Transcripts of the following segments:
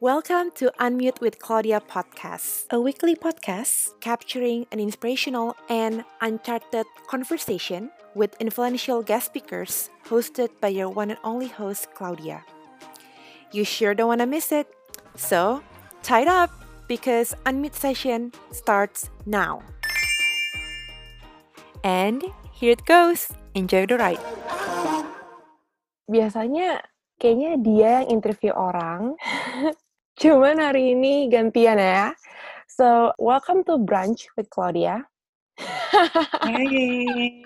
Welcome to Unmute with Claudia podcast, a weekly podcast capturing an inspirational and uncharted conversation with influential guest speakers hosted by your one and only host, Claudia. You sure don't want to miss it. So, tie it up because Unmute session starts now. And here it goes. Enjoy the ride. Biasanya kayaknya dia yang interview orang. Cuman hari ini gantian ya. So, welcome to Brunch with Claudia. Hey.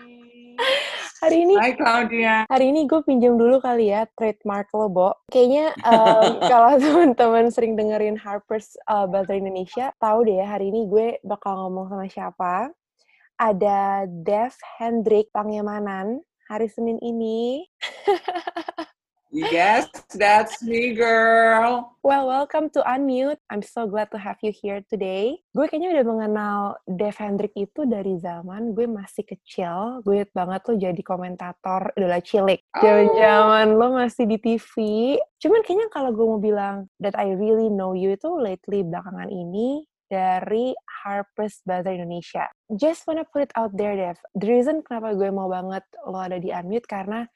Hari ini Hai Claudia. hari ini gue pinjam dulu kali ya trademark lo, Bo. Kayaknya um, kalau teman-teman sering dengerin Harper's uh, Bahasa Indonesia, tahu deh ya hari ini gue bakal ngomong sama siapa. Ada Dev Hendrik Pangemanan hari Senin ini. Yes, that's me, girl. Well, welcome to Unmute. I'm so glad to have you here today. Gue kayaknya udah mengenal Dev Hendrik itu dari zaman gue masih kecil. Gue banget lo jadi komentator idola cilik. Zaman-zaman lo masih di TV. Cuman kayaknya kalau gue mau bilang that I really know you itu lately belakangan ini dari Harper's Bahasa Indonesia. Just wanna put it out there, Dev. The reason kenapa gue mau banget lo ada di Unmute karena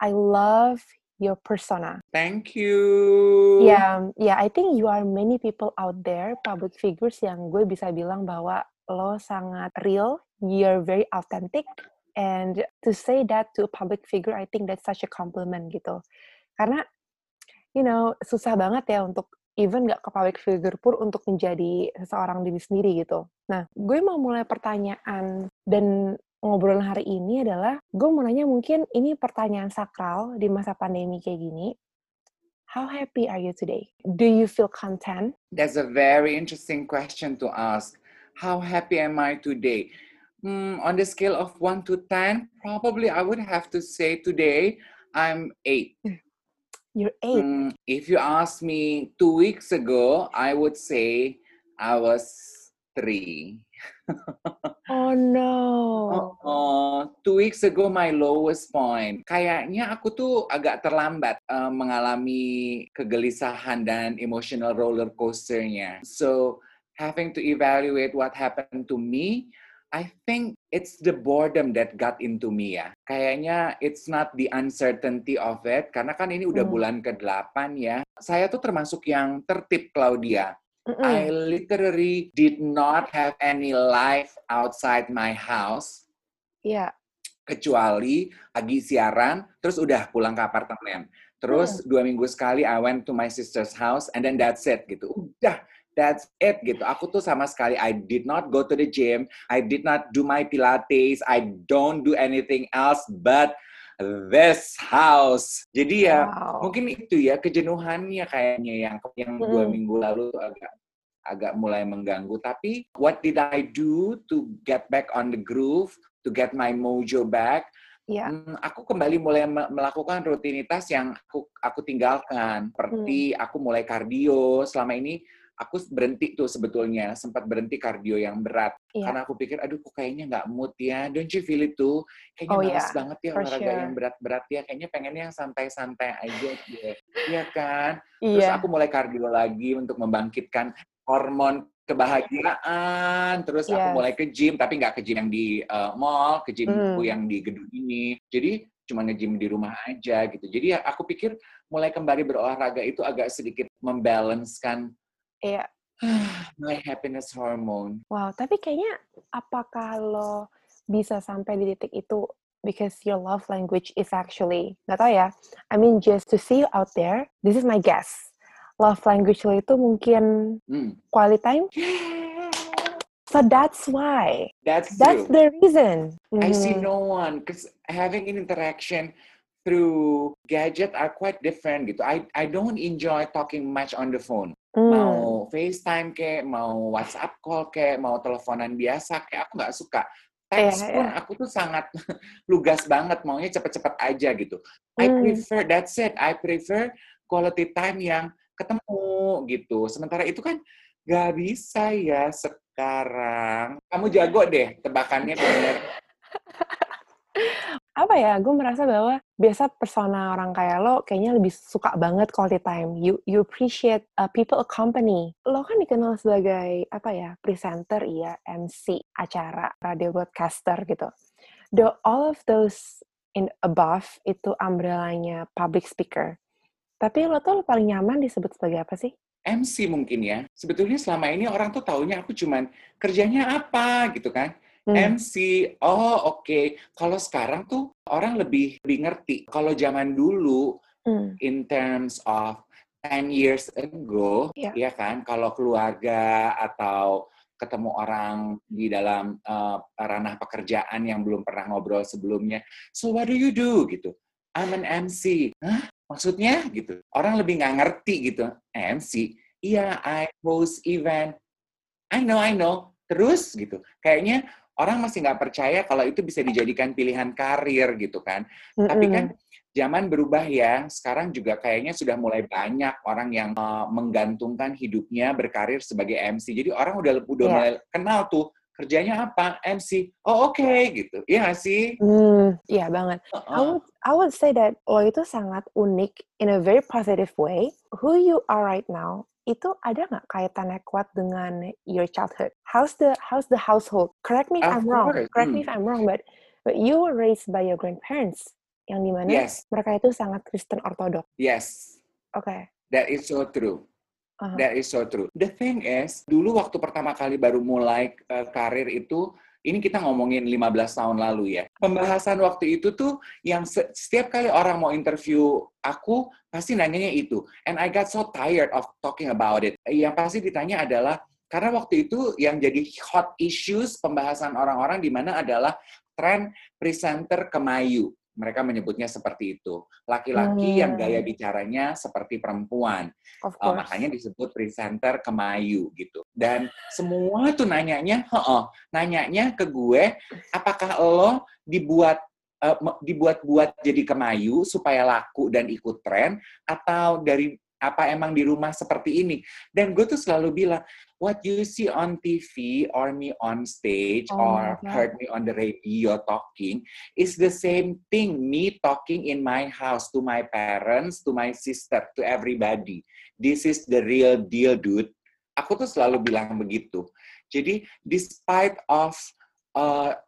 I love your persona. Thank you. Ya, ya, I think you are many people out there, public figures yang gue bisa bilang bahwa lo sangat real, you're very authentic, and to say that to a public figure, I think that's such a compliment gitu. Karena, you know, susah banget ya untuk even gak ke public figure pun untuk menjadi seseorang diri sendiri gitu. Nah, gue mau mulai pertanyaan dan ngobrolan hari ini adalah, gue mau nanya mungkin ini pertanyaan sakral di masa pandemi kayak gini. How happy are you today? Do you feel content? That's a very interesting question to ask. How happy am I today? Hmm, on the scale of 1 to 10, probably I would have to say today I'm 8. You're eight. Hmm, if you ask me two weeks ago, I would say I was 3. Oh no. Oh, two weeks ago my lowest point. Kayaknya aku tuh agak terlambat uh, mengalami kegelisahan dan emotional roller coasternya. So having to evaluate what happened to me, I think it's the boredom that got into me ya. Kayaknya it's not the uncertainty of it, karena kan ini udah Hmm. bulan ke-8 ya. Saya tuh termasuk yang tertib, Claudia. Mm-mm. I literally did not have any life outside my house Iya. kecuali pagi siaran, terus udah pulang ke apartemen. Terus dua minggu sekali I went to my sister's house and then that's it gitu. Udah, that's it gitu. Aku tuh sama sekali I did not go to the gym, I did not do my pilates, I don't do anything else but this house. Jadi ya Wow. mungkin itu ya kejenuhannya kayaknya yang yang dua Mm-mm. minggu lalu tuh agak agak mulai mengganggu. Tapi what did I do to get back on the groove, to get my mojo back? Iya. Hmm, aku kembali mulai me- melakukan rutinitas yang aku aku tinggalkan. Seperti aku mulai kardio. Selama ini aku berhenti tuh sebetulnya sempat berhenti kardio yang berat Iya. karena aku pikir aduh kok kayaknya nggak mood ya don't you feel it tuh kayaknya Oh, males yeah, banget ya for olahraga sure. yang berat-berat ya kayaknya pengennya yang santai-santai aja deh iya kan Terus Iya. aku mulai kardio lagi untuk membangkitkan hormon kebahagiaan. Terus aku Yes. mulai ke gym, tapi nggak ke gym yang di uh, mall, ke gymku Hmm. yang di gedung ini. Jadi cuma nge-gym di rumah aja gitu. Jadi ya aku pikir mulai kembali berolahraga itu agak sedikit membalancekan Iya. my happiness hormone. Wow, tapi kayaknya apakah lo bisa sampai di titik itu because your love language is actually nggak tahu ya. I mean just to see you out there, this is my guess. Love language lo itu mungkin Hmm. quality time. So that's why. That's That's true. the reason. I see Mhm. no one because having an interaction through gadget are quite different gitu. I I don't enjoy talking much on the phone. Hmm. Mau FaceTime kayak, mau WhatsApp call kayak, mau teleponan biasa kayak aku nggak suka. Iya, pun iya. aku tuh sangat lugas banget, maunya cepet-cepet aja gitu. I Hmm. prefer that's it. I prefer quality time yang ketemu gitu. Sementara itu kan nggak bisa ya sekarang. Kamu jago deh tebakannya bener. apa ya gue merasa bahwa biasa persona orang kayak lo kayaknya lebih suka banget quality time. You you appreciate uh, people accompany. Lo kan dikenal sebagai apa ya presenter, iya MC acara radio broadcaster gitu. The all of those in above itu umbrellanya public speaker. Tapi lo tuh paling nyaman disebut sebagai apa sih? MC mungkin ya. Sebetulnya selama ini orang tuh taunya aku cuman kerjanya apa gitu kan. Hmm. MC, oh oke. Okay. Kalau sekarang tuh orang lebih lebih ngerti. Kalau zaman dulu, hmm. in terms of 10 years ago, yeah. ya kan, kalau keluarga atau ketemu orang di dalam uh, ranah pekerjaan yang belum pernah ngobrol sebelumnya, so what do you do gitu? I'm an MC. Hah? Maksudnya gitu? Orang lebih nggak ngerti gitu. MC? Iya, I host event. I know, I know. Terus gitu. Kayaknya orang masih nggak percaya kalau itu bisa dijadikan pilihan karir gitu kan. Mm-hmm. Tapi kan zaman berubah ya. Sekarang juga kayaknya sudah mulai banyak orang yang uh, menggantungkan hidupnya berkarir sebagai MC. Jadi orang udah udah yeah. mulai kenal tuh kerjanya apa MC. Oh oke okay, gitu. Iya sih? Hmm, iya banget. Uh-uh. I would I would say that lo itu sangat unik in a very positive way. Who you are right now itu ada nggak kaitannya kuat dengan your childhood? How's the how's the household? Correct me if of I'm wrong. Correct me if hmm. I'm wrong, but but you were raised by your grandparents yang di mana yes. mereka itu sangat Kristen Ortodok. Yes. Oke. Okay. That is so true. Uh-huh. That is so true. The thing is, dulu waktu pertama kali baru mulai uh, karir itu ini kita ngomongin 15 tahun lalu ya. Pembahasan waktu itu tuh yang setiap kali orang mau interview aku pasti nanyanya itu. And I got so tired of talking about it. Yang pasti ditanya adalah karena waktu itu yang jadi hot issues pembahasan orang-orang di mana adalah tren presenter kemayu mereka menyebutnya seperti itu. Laki-laki hmm. yang gaya bicaranya seperti perempuan. Uh, makanya disebut presenter kemayu gitu. Dan semua tuh nanyanya, oh, nanyanya ke gue, apakah lo dibuat uh, dibuat-buat jadi kemayu supaya laku dan ikut tren atau dari apa emang di rumah seperti ini? Dan gue tuh selalu bilang, what you see on TV or me on stage oh or heard me on the radio talking is the same thing me talking in my house to my parents, to my sister, to everybody. This is the real deal, dude. Aku tuh selalu bilang begitu. Jadi, despite of uh,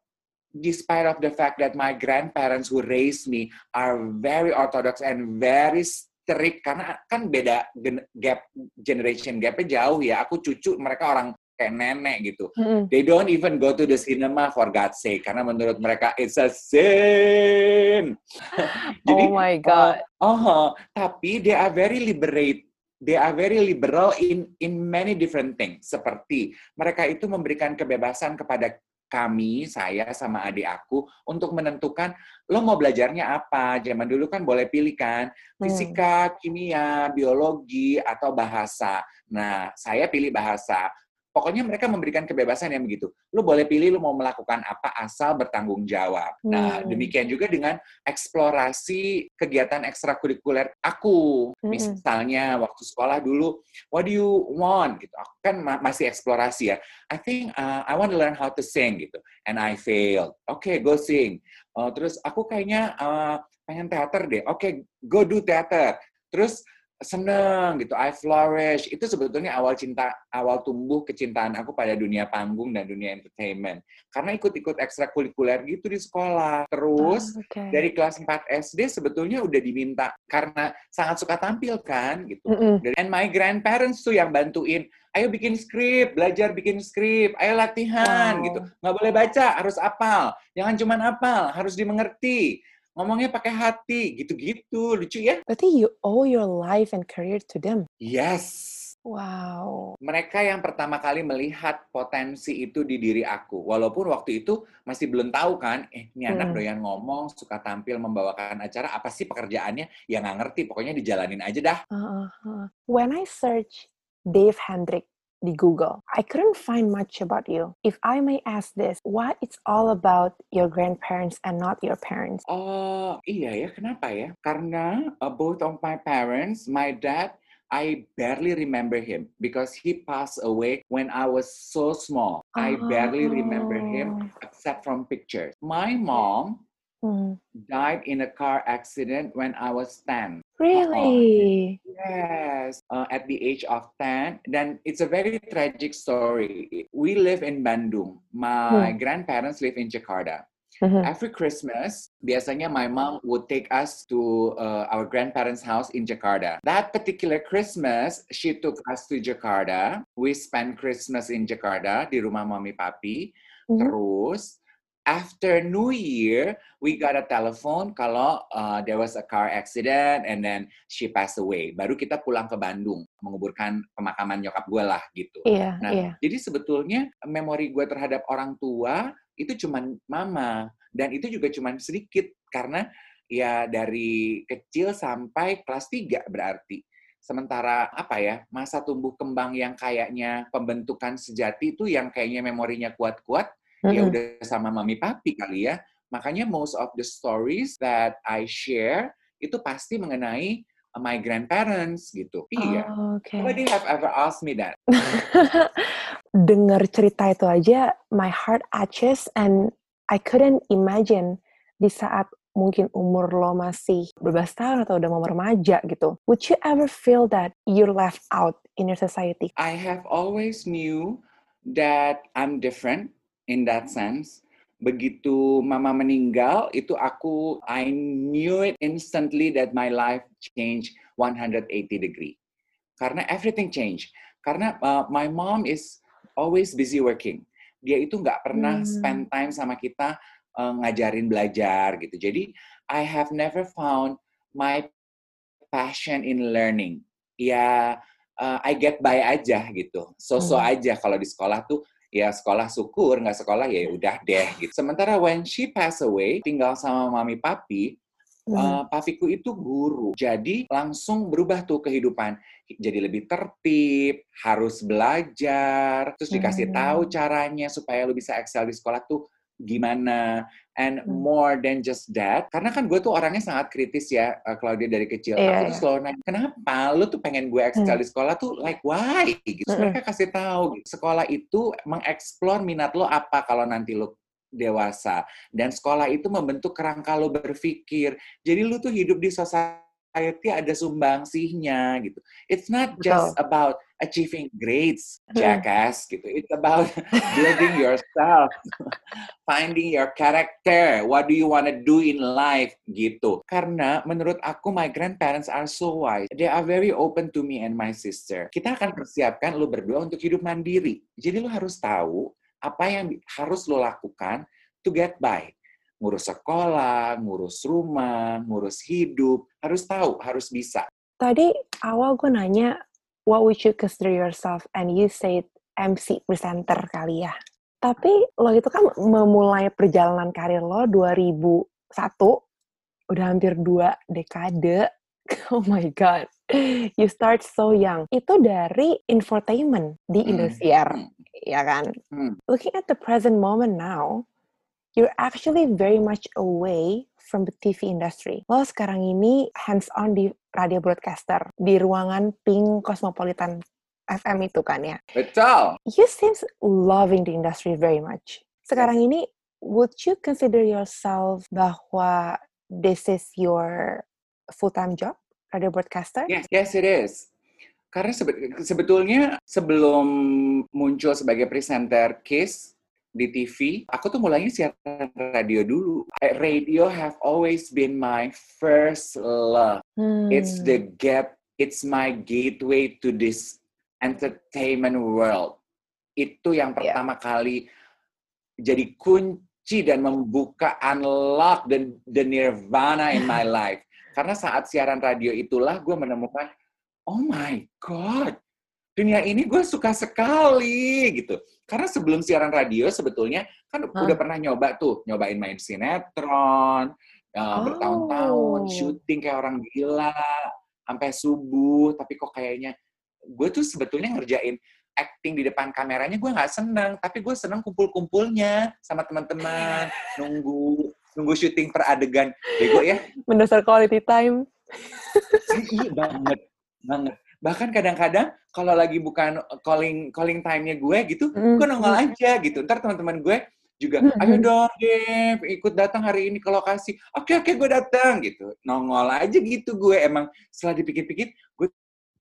despite of the fact that my grandparents who raised me are very orthodox and very terik karena kan beda gap generation gapnya jauh ya. Aku cucu mereka orang kayak nenek gitu. Mm-hmm. They don't even go to the cinema for God's sake karena menurut mereka it's a sin. Jadi, oh my god. Uh, uh, tapi they are very liberate. They are very liberal in in many different things. Seperti mereka itu memberikan kebebasan kepada kami, saya sama adik aku untuk menentukan lo mau belajarnya apa. Zaman dulu kan boleh pilih kan, fisika, kimia, biologi, atau bahasa. Nah, saya pilih bahasa pokoknya mereka memberikan kebebasan yang begitu. Lu boleh pilih lu mau melakukan apa asal bertanggung jawab. Nah, hmm. demikian juga dengan eksplorasi kegiatan ekstrakurikuler aku. Hmm. Misalnya waktu sekolah dulu, what do you want gitu. Aku kan ma masih eksplorasi ya. I think uh, I want to learn how to sing gitu. And I failed. Oke, okay, go sing. Uh, terus aku kayaknya uh, pengen teater deh. Oke, okay, go do teater. Terus seneng gitu, I flourish. Itu sebetulnya awal cinta, awal tumbuh kecintaan aku pada dunia panggung dan dunia entertainment. Karena ikut-ikut ekstrakurikuler gitu di sekolah. Terus oh, okay. dari kelas 4 SD sebetulnya udah diminta karena sangat suka tampil kan gitu. Mm -hmm. And my grandparents tuh yang bantuin, ayo bikin skrip, belajar bikin skrip, ayo latihan wow. gitu. Nggak boleh baca, harus apal. Jangan cuma apal, harus dimengerti ngomongnya pakai hati, gitu-gitu. Lucu ya? Berarti you owe your life and career to them. Yes. Wow. Mereka yang pertama kali melihat potensi itu di diri aku. Walaupun waktu itu masih belum tahu kan, eh ini anak hmm. doyan ngomong, suka tampil, membawakan acara, apa sih pekerjaannya? Ya nggak ngerti, pokoknya dijalanin aja dah. Uh, uh. When I search Dave Hendrik di Google. I couldn't find much about you. If I may ask this, what it's all about your grandparents and not your parents? Oh, iya ya, kenapa ya? Karena uh, both of my parents, my dad I barely remember him because he passed away when I was so small. Oh. I barely remember him oh. except from pictures. My mom, Hmm. died in a car accident when I was 10. Really? Yes, uh, at the age of 10. Dan it's a very tragic story. We live in Bandung. My grandparents live in Jakarta. Mhm. Every Christmas, biasanya my mom would take us to uh, our grandparents' house in Jakarta. That particular Christmas, she took us to Jakarta. We spent Christmas in Jakarta di rumah mami papi. Mhm. Terus after New Year, we got a telephone kalau uh, there was a car accident and then she passed away. Baru kita pulang ke Bandung menguburkan pemakaman nyokap gue lah gitu. Iya, Nah, iya. jadi sebetulnya memori gue terhadap orang tua itu cuman mama dan itu juga cuman sedikit karena ya dari kecil sampai kelas 3 berarti. Sementara apa ya, masa tumbuh kembang yang kayaknya pembentukan sejati itu yang kayaknya memorinya kuat-kuat, ya udah sama mami papi kali ya. Makanya most of the stories that I share itu pasti mengenai uh, my grandparents gitu. Iya. Oh, Oke. Nobody have ever asked me that. Dengar cerita itu aja, my heart aches and I couldn't imagine di saat mungkin umur lo masih berbelas tahun atau udah mau remaja gitu. Would you ever feel that you're left out in your society? I have always knew that I'm different in that sense. Begitu mama meninggal, itu aku I knew it instantly that my life changed 180 degree. Karena everything changed. Karena uh, my mom is always busy working. Dia itu nggak pernah Hmm. spend time sama kita uh, ngajarin belajar gitu. Jadi I have never found my passion in learning. Ya uh, I get by aja gitu. So-so Hmm. aja kalau di sekolah tuh ya sekolah syukur, nggak sekolah ya udah deh gitu. Sementara when she pass away, tinggal sama mami papi, uh, papiku itu guru. Jadi langsung berubah tuh kehidupan. Jadi lebih tertib, harus belajar, terus dikasih Hmm. tahu caranya supaya lu bisa excel di sekolah tuh gimana. And Hmm. more than just that, karena kan gue tuh orangnya sangat kritis ya, uh, Claudia dari kecil. Iya, Aku tuh iya. selalu nanya, kenapa lu tuh pengen gue excel Hmm. di sekolah tuh like why? Gitu. Mm-mm. mereka kasih tahu, gitu. sekolah itu mengeksplor minat lo apa kalau nanti lo dewasa. Dan sekolah itu membentuk kerangka lo berpikir. Jadi lu tuh hidup di society ada sumbangsihnya gitu. It's not just Betul. about achieving grades, Hmm. jackass gitu. It's about building yourself, finding your character, what do you want to do in life gitu. Karena menurut aku my grandparents are so wise. They are very open to me and my sister. Kita akan persiapkan lu berdua untuk hidup mandiri. Jadi lu harus tahu apa yang harus lo lakukan to get by. Ngurus sekolah, ngurus rumah, ngurus hidup, harus tahu, harus bisa. Tadi awal gue nanya, what would you consider yourself? And you said MC presenter kali ya. Tapi lo itu kan memulai perjalanan karir lo 2001, udah hampir dua dekade. Oh my God. You start so young. Itu dari infotainment di Hmm, Indosiar, hmm, ya kan? hmm. Looking at the present moment now, you're actually very much away from the TV industry. Lo sekarang ini hands-on di radio broadcaster, di ruangan Pink Cosmopolitan FM itu kan ya. Betul. You seems loving the industry very much. Sekarang ini, would you consider yourself bahwa this is your full-time job, radio broadcaster? Yes, yes it is. Karena sebe- sebetulnya sebelum muncul sebagai presenter Kiss di TV, aku tuh mulainya siaran radio dulu. Eh, Radio have always been my first love. It's Hmm. the gap, it's my gateway to this entertainment world. Itu yang Iya. pertama kali jadi kunci dan membuka unlock the, the nirvana in my life. Karena saat siaran radio itulah gue menemukan, oh my God, dunia ini gue suka sekali gitu. Karena sebelum siaran radio sebetulnya kan Hah? udah pernah nyoba tuh, nyobain main sinetron, uh, bertahun-tahun, Oh. syuting kayak orang gila, sampai subuh, tapi kok kayaknya gue tuh sebetulnya ngerjain acting di depan kameranya gue nggak seneng, tapi gue seneng kumpul-kumpulnya sama teman-teman, nunggu nunggu syuting per adegan, bego ya, Mendasar quality time. iya banget, banget. Bahkan kadang-kadang kalau lagi bukan calling calling time-nya gue gitu, Mm, gue nongol mm. aja gitu. Ntar teman-teman gue juga, Mhm. ayo dong Dev, ikut datang hari ini ke lokasi. Oke oke gue datang gitu. Nongol aja gitu gue. Emang setelah dipikir-pikir, gue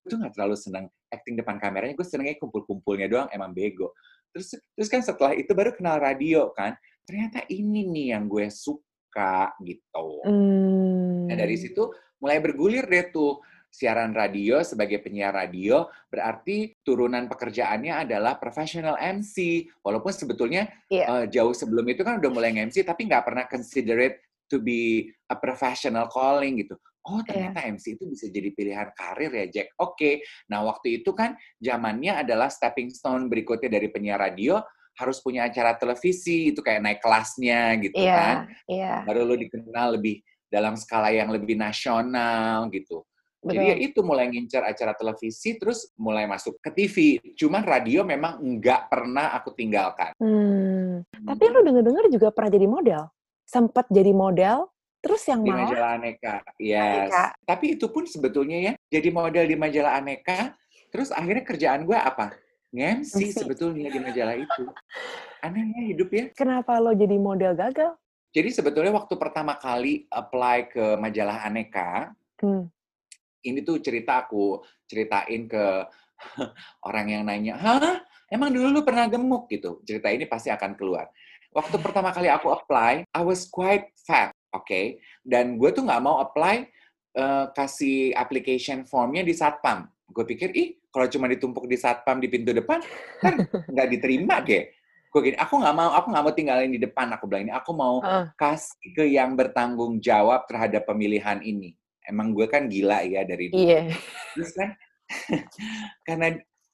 tuh nggak terlalu senang acting depan kameranya. Gue senengnya kumpul-kumpulnya doang, emang bego. Terus terus kan setelah itu baru kenal radio kan. Ternyata ini nih yang gue suka gitu. Hmm. Nah dari situ mulai bergulir deh tuh siaran radio sebagai penyiar radio berarti turunan pekerjaannya adalah professional MC walaupun sebetulnya Iya. eh, jauh sebelum itu kan udah mulai MC tapi nggak pernah consider it to be a professional calling gitu. Oh Iya. ternyata MC itu bisa jadi pilihan karir ya Jack. Oke, nah waktu itu kan zamannya adalah stepping stone berikutnya dari penyiar radio harus punya acara televisi itu kayak naik kelasnya gitu kan Iya, iya, baru lo dikenal lebih dalam skala yang lebih nasional gitu. Jadi ya betul. itu mulai ngincer acara televisi, terus mulai masuk ke TV. Cuman radio memang nggak pernah aku tinggalkan. Hmm. Tapi lu denger-denger juga pernah jadi model. Sempat jadi model, terus yang Di malah majalah Aneka, yes. Aneka. Tapi itu pun sebetulnya ya, jadi model di majalah Aneka, terus akhirnya kerjaan gue apa? Nge-MC MC. sebetulnya di majalah itu. Anehnya hidup ya. kenapa lo jadi model gagal? Jadi sebetulnya waktu pertama kali apply ke majalah Aneka, Hmm. Ini tuh cerita aku ceritain ke orang yang nanya, hah? Emang dulu lu pernah gemuk gitu? Cerita ini pasti akan keluar. Waktu pertama kali aku apply, I was quite fat, oke? Dan gue tuh nggak mau apply eh, kasih application formnya di satpam. Gue pikir, ih, kalau cuma ditumpuk di satpam di pintu depan, kan nggak diterima, ge. Gue gini, aku nggak mau, aku nggak mau tinggalin di depan. Aku bilang ini, aku mau Heeh. kasih ke yang bertanggung jawab terhadap pemilihan ini. Emang gue kan gila ya dari dulu. Iya. Terus kan karena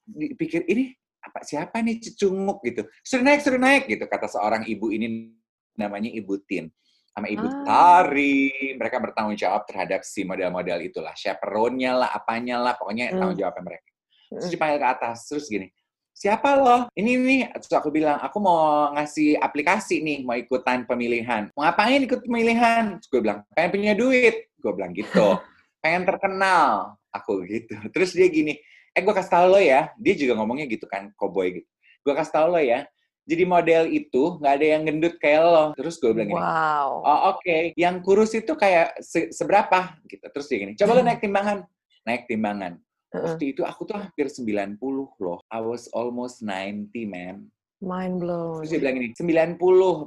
dipikir ini apa siapa nih cecunguk gitu. Suruh naik, suruh naik gitu kata seorang ibu ini namanya Ibu Tin sama Ibu Ah. Tari. Mereka bertanggung jawab terhadap si model-model itulah. Chaperone-nya lah, apanya lah, pokoknya Hmm. tanggung jawabnya mereka. Terus Mm. dipanggil ke atas, terus gini, siapa lo? Ini nih, terus aku bilang, aku mau ngasih aplikasi nih, mau ikutan pemilihan. Mau ngapain ikut pemilihan? Terus gue bilang, pengen punya duit. Gue bilang gitu. pengen terkenal. Aku gitu. Terus dia gini, eh gue kasih tau lo ya, dia juga ngomongnya gitu kan, cowboy gitu. Gue kasih tau lo ya, jadi model itu nggak ada yang gendut kayak lo. Terus gue bilang gini, Wow. Oh oke, yang kurus itu kayak se- seberapa gitu. Terus dia gini, coba lo naik timbangan. Naik timbangan. Waktu itu aku tuh hampir 90 loh. I was almost 90, man. Mind blown. Terus dia bilang gini, 90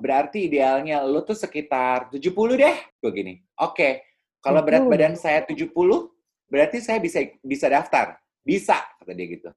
berarti idealnya lo tuh sekitar 70 deh. Gue gini, oke. Kalau berat 70. badan saya 70, berarti saya bisa bisa daftar. Bisa, kata dia gitu.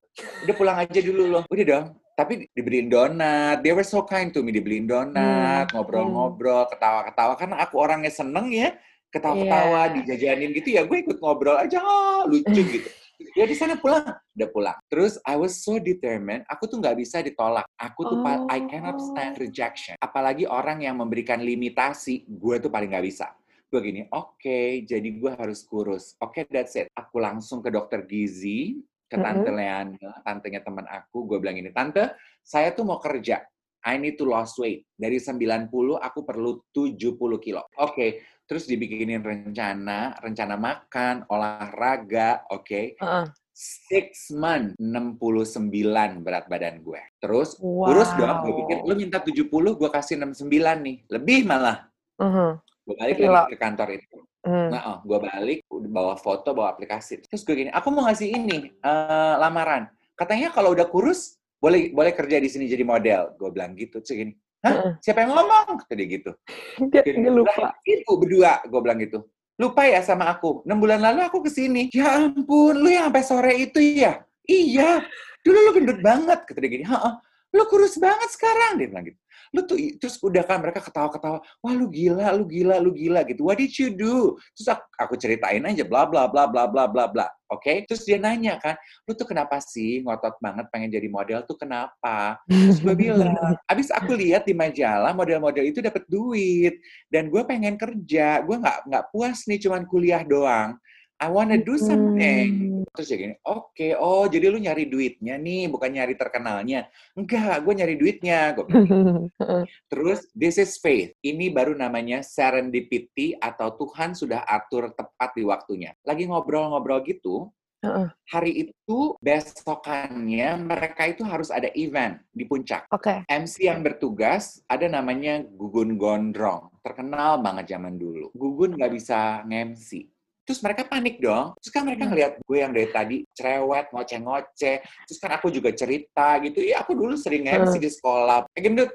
Udah pulang aja dulu loh. Udah dong. Tapi dibeliin donat. They were so kind to me. Dibeliin donat, Hmm, ngobrol-ngobrol, ketawa-ketawa. Karena aku orangnya seneng ya. Ketawa-ketawa, Iya. dijajanin gitu ya. Gue ikut ngobrol aja. ah, lucu gitu. Ya di sana pulang. Udah pulang. Terus I was so determined. Aku tuh nggak bisa ditolak. Aku tuh pa- I cannot stand Oh. rejection. Apalagi orang yang memberikan limitasi. Gue tuh paling nggak bisa gue gini, oke, jadi gue harus kurus. Oke, that's it. Aku langsung ke dokter gizi, ke Mm-mm. tante Leana, tantenya teman aku. Gue bilang gini, tante, saya tuh mau kerja. I need to lose weight. Dari 90, aku perlu 70 kilo. Oke, terus dibikinin rencana, rencana makan, olahraga, oke. Heeh. Six month, 69 berat badan gue. Terus, kurus dong. Gue pikir, Wow. lu minta 70, gue kasih 69 nih. Lebih malah. Mhm. Gue balik Gila. lagi ke kantor itu. Hmm. Nah, oh, gue balik, bawa foto, bawa aplikasi. Terus gue gini, aku mau ngasih ini, eh, lamaran. Katanya kalau udah kurus, boleh boleh kerja di sini jadi model. Gue bilang gitu. Terus gini, hah? Heeh. Siapa yang ngomong? Kata dia gitu. Dia, Gini, dia lupa. "Lah, Ibu berdua, gue bilang gitu. Lupa ya sama aku. 6 bulan lalu aku ke sini. Ya ampun, lu yang sampai sore itu ya? Iya. Dulu lu gendut banget. Kata dia gini, Heeh. Lu kurus banget sekarang. Dia bilang gitu. Lu tuh, terus udah kan mereka ketawa-ketawa. Wah lu gila, lu gila, lu gila gitu. What did you do? Terus aku, aku ceritain aja, bla bla bla bla bla bla bla. Oke? Terus dia nanya kan, lu tuh kenapa sih ngotot banget pengen jadi model tuh kenapa? Terus gue bilang, abis aku lihat di majalah model-model itu dapat duit dan gue pengen kerja, gue nggak nggak puas nih cuman kuliah doang. I wanna do something. Hmm. Terus dia gini, oke, oh jadi lu nyari duitnya nih, bukan nyari terkenalnya. Enggak, gue nyari duitnya. Bilang. Heeh. Terus, this is faith. Ini baru namanya serendipity atau Tuhan sudah atur tepat di waktunya. Lagi ngobrol-ngobrol gitu, Heeh. Hari itu besokannya mereka itu harus ada event di puncak. Oke. MC yang bertugas ada namanya Gugun Gondrong. Terkenal banget zaman dulu. Gugun nggak bisa nge-MC. Terus mereka panik dong. Terus kan mereka Hmm. ngeliat gue yang dari tadi cerewet, ngoceh-ngoceh. Terus kan aku juga cerita gitu. Iya aku dulu sering nge-MC Hmm. di sekolah. Eh gendut,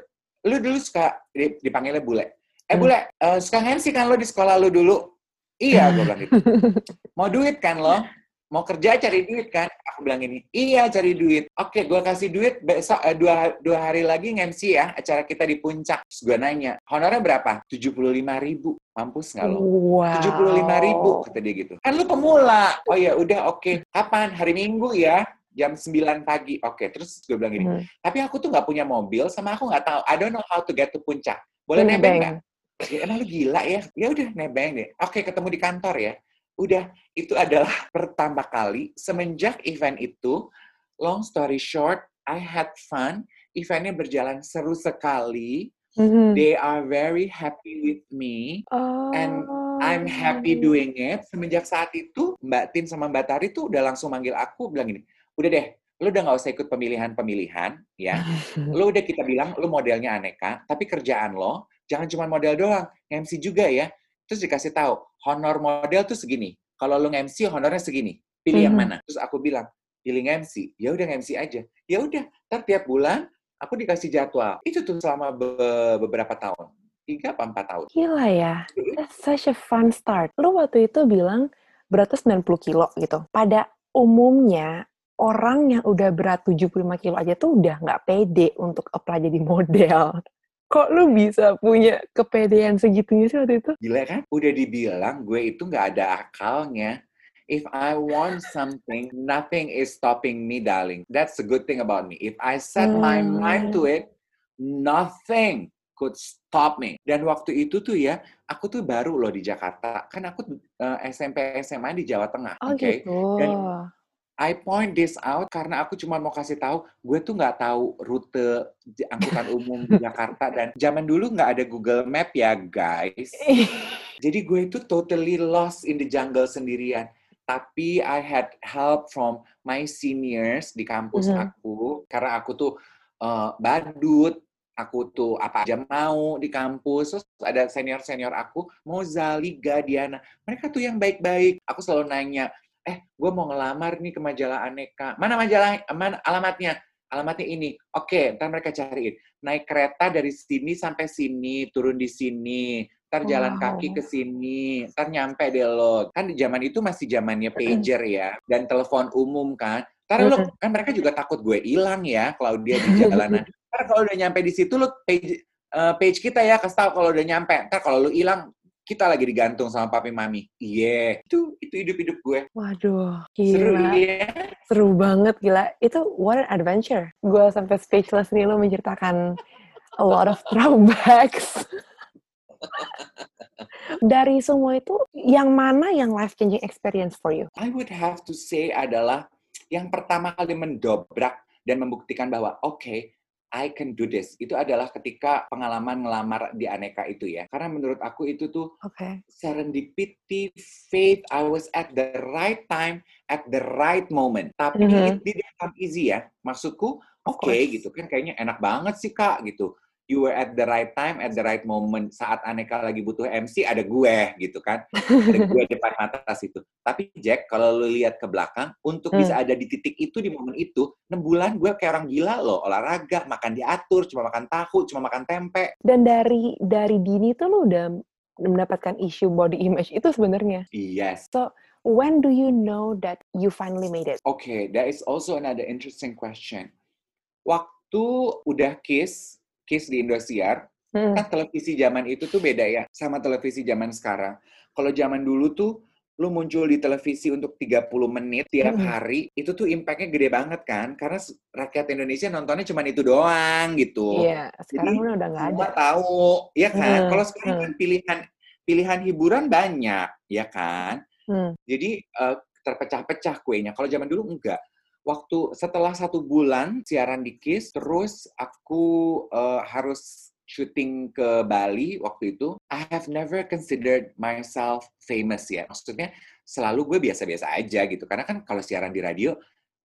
lu dulu suka di- dipanggilnya bule. Eh Hmm. bule, eh, suka nge-MC kan lo di sekolah lu dulu? Iya, gue bilang gitu. Mau duit kan lo? Mau kerja cari duit kan? Aku bilang ini, iya cari duit. Oke, gue kasih duit besok eh, dua, dua hari lagi nge-MC ya acara kita di puncak. Terus gue nanya, honornya berapa? 75 ribu. Mampus nggak lo? Wow. 75 ribu, kata dia gitu. Kan lu pemula. Oh ya udah oke. Kapan? Hari Minggu ya? Jam 9 pagi. Oke, terus gue bilang gini, Hmm. tapi aku tuh nggak punya mobil, sama aku nggak tahu. I don't know how to get to puncak. Boleh Nebeng. nggak? Ya, emang lu gila ya? Ya udah nebeng deh. Oke, ketemu di kantor ya. Udah, itu adalah pertama kali semenjak event itu. Long story short, I had fun. Eventnya berjalan seru sekali. Mhm. They are very happy with me. and I'm happy Oh. doing it. Semenjak saat itu, Mbak Tin sama Mbak Tari tuh udah langsung manggil aku, bilang gini, udah deh, lu udah nggak usah ikut pemilihan-pemilihan, ya. Lu udah kita bilang, lu modelnya aneka, tapi kerjaan lo, jangan cuma model doang, MC juga ya. Terus dikasih tahu, honor model tuh segini. Kalau lu MC, honornya segini. Pilih yang Mhm. mana? Terus aku bilang, pilih MC. Ya udah MC aja. Ya udah, ntar tiap bulan aku dikasih jadwal. Itu tuh selama be- beberapa tahun. Tiga apa empat tahun. Gila ya. That's such a fun start. Lu waktu itu bilang beratnya 90 kilo gitu. Pada umumnya, orang yang udah berat 75 kilo aja tuh udah nggak pede untuk apply jadi model. Kok lu bisa punya kepedean segitunya sih waktu itu? Gila kan? Udah dibilang gue itu nggak ada akalnya. If I want something, nothing is stopping me, darling. That's the good thing about me. If I set my mind to it, nothing could stop me. Dan waktu itu tuh ya, aku tuh baru loh di Jakarta. Kan aku eh, SMP SMA di Jawa Tengah, Oh oke? gitu. Dan- I point this out karena aku cuma mau kasih tahu, gue tuh nggak tahu rute angkutan umum di Jakarta dan zaman dulu nggak ada Google Map ya guys. Jadi gue itu totally lost in the jungle sendirian. Tapi I had help from my seniors di kampus Mhm. aku karena aku tuh eh, badut, aku tuh apa aja mau di kampus. Terus ada senior-senior aku, Moza, Liga, Diana. Mereka tuh yang baik-baik. Aku selalu nanya, eh gue mau ngelamar nih ke majalah Aneka. Mana majalah, mana alamatnya? Alamatnya ini. Oke, ntar mereka cariin. Naik kereta dari sini sampai sini, turun di sini. Ntar jalan Wow. kaki ke sini. Ntar nyampe deh lo. Kan di zaman itu masih zamannya pager ya. Dan telepon umum kan. Ntar lo, kan mereka juga takut gue hilang ya, Claudia di jalanan. Ntar kalau udah nyampe di situ, lo page, eh, page kita ya, kasih tau kalau udah nyampe. Ntar kalau lo hilang, kita lagi digantung sama papi mami. Iya, itu itu hidup-hidup gue. Waduh, Seru gila. ya. Seru banget, gila. Itu what an adventure. Gue sampai speechless nih lo menceritakan a lot of throwbacks. Dari semua itu, yang mana yang life-changing experience for you? I would have to say adalah yang pertama kali mendobrak dan membuktikan bahwa oke, I can do this. Itu adalah ketika pengalaman ngelamar di Aneka itu ya. Karena menurut aku itu tuh Oke. serendipity, faith, I was at the right time, at the right moment. Tapi Mhm. it didn't come easy ya. Maksudku, oke course. gitu kan kayaknya enak banget sih kak gitu. You were at the right time, at the right moment. Saat Aneka lagi butuh MC, ada gue gitu kan. Ada gue depan mata situ. Tapi Jack, kalau lu lihat ke belakang, untuk Hmm. bisa ada di titik itu, di momen itu, 6 bulan gue kayak orang gila loh. Olahraga, makan diatur, cuma makan tahu, cuma makan tempe. Dan dari dari dini tuh lo udah mendapatkan isu body image itu sebenarnya. Yes. When do you know that you finally made it? Okay, that is also another interesting question. Waktu udah Kiss, Kiss di Indosiar, Hmm. kan televisi zaman itu tuh beda ya sama televisi zaman sekarang. Kalau zaman dulu tuh lu muncul di televisi untuk 30 menit tiap Mm-mm. hari, itu tuh impact-nya gede banget kan? Karena rakyat Indonesia nontonnya cuma itu doang gitu. Iya, sekarang Jadi, udah nggak ada. Tahu, ya kan? Hmm, Kalau sekarang hmm. kan pilihan pilihan hiburan banyak, ya kan? Hmm. Jadi eh, terpecah-pecah kuenya. Kalau zaman dulu enggak. Waktu setelah satu bulan siaran di KISS, terus aku eh, harus syuting ke Bali waktu itu. I have never considered myself famous ya. Maksudnya selalu gue biasa-biasa aja gitu. Karena kan kalau siaran di radio,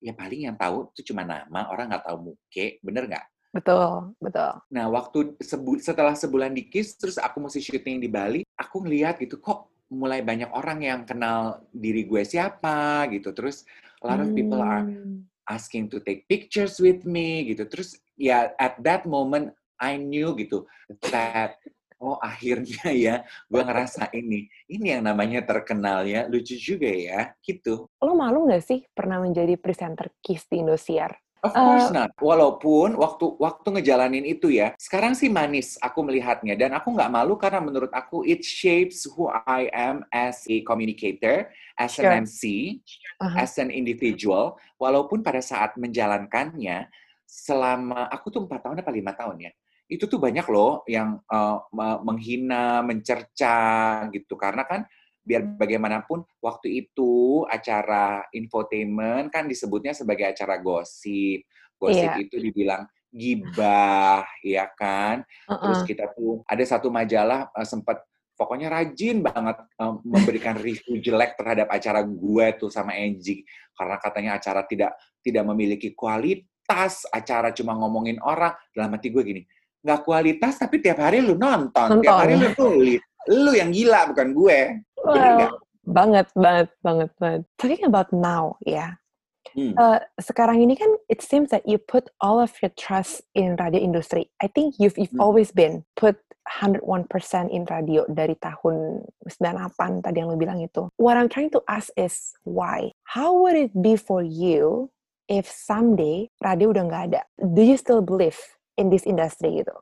ya paling yang tahu itu cuma nama, orang nggak tahu muke, bener nggak? Betul, betul. Nah, waktu sebu setelah sebulan di KISS, terus aku mesti syuting di Bali, aku ngeliat gitu, kok mulai banyak orang yang kenal diri gue siapa gitu. Terus a lot of people are Hmm. asking to take pictures with me gitu. Terus ya at that moment I knew gitu that oh akhirnya ya gue ngerasa ini ini yang namanya terkenal ya lucu juga ya gitu. Lo malu nggak sih pernah menjadi presenter KISS di Indosiar? Of course Eh, not. Walaupun waktu waktu ngejalanin itu ya, sekarang sih manis aku melihatnya dan aku nggak malu karena menurut aku it shapes who I am as a communicator, as Sure. an MC, Aha. as an individual. Walaupun pada saat menjalankannya selama aku tuh empat tahun apa lima tahun ya, itu tuh banyak loh yang me- menghina, mencerca gitu karena kan biar bagaimanapun waktu itu acara infotainment kan disebutnya sebagai acara gosip. Gosip Iya. itu dibilang gibah, ya kan? Terus Heeh. kita tuh ada satu majalah eh, sempat pokoknya rajin banget eh, memberikan review jelek terhadap acara gue tuh sama Angie karena katanya acara tidak tidak memiliki kualitas, acara cuma ngomongin orang. Dalam hati gue gini, nggak kualitas tapi tiap hari lu nonton, tiap Nonton. hari lu tulis. Lu yang gila bukan gue. Well, banget, banget, banget, banget. Talking about now, ya. Hmm. Eh, sekarang ini kan it seems that you put all of your trust in radio industry. I think you've you've Hmm. always been put 101% in radio dari tahun 98 tadi yang lo bilang itu. What I'm trying to ask is why? How would it be for you if someday radio udah nggak ada? Do you still believe in this industry gitu?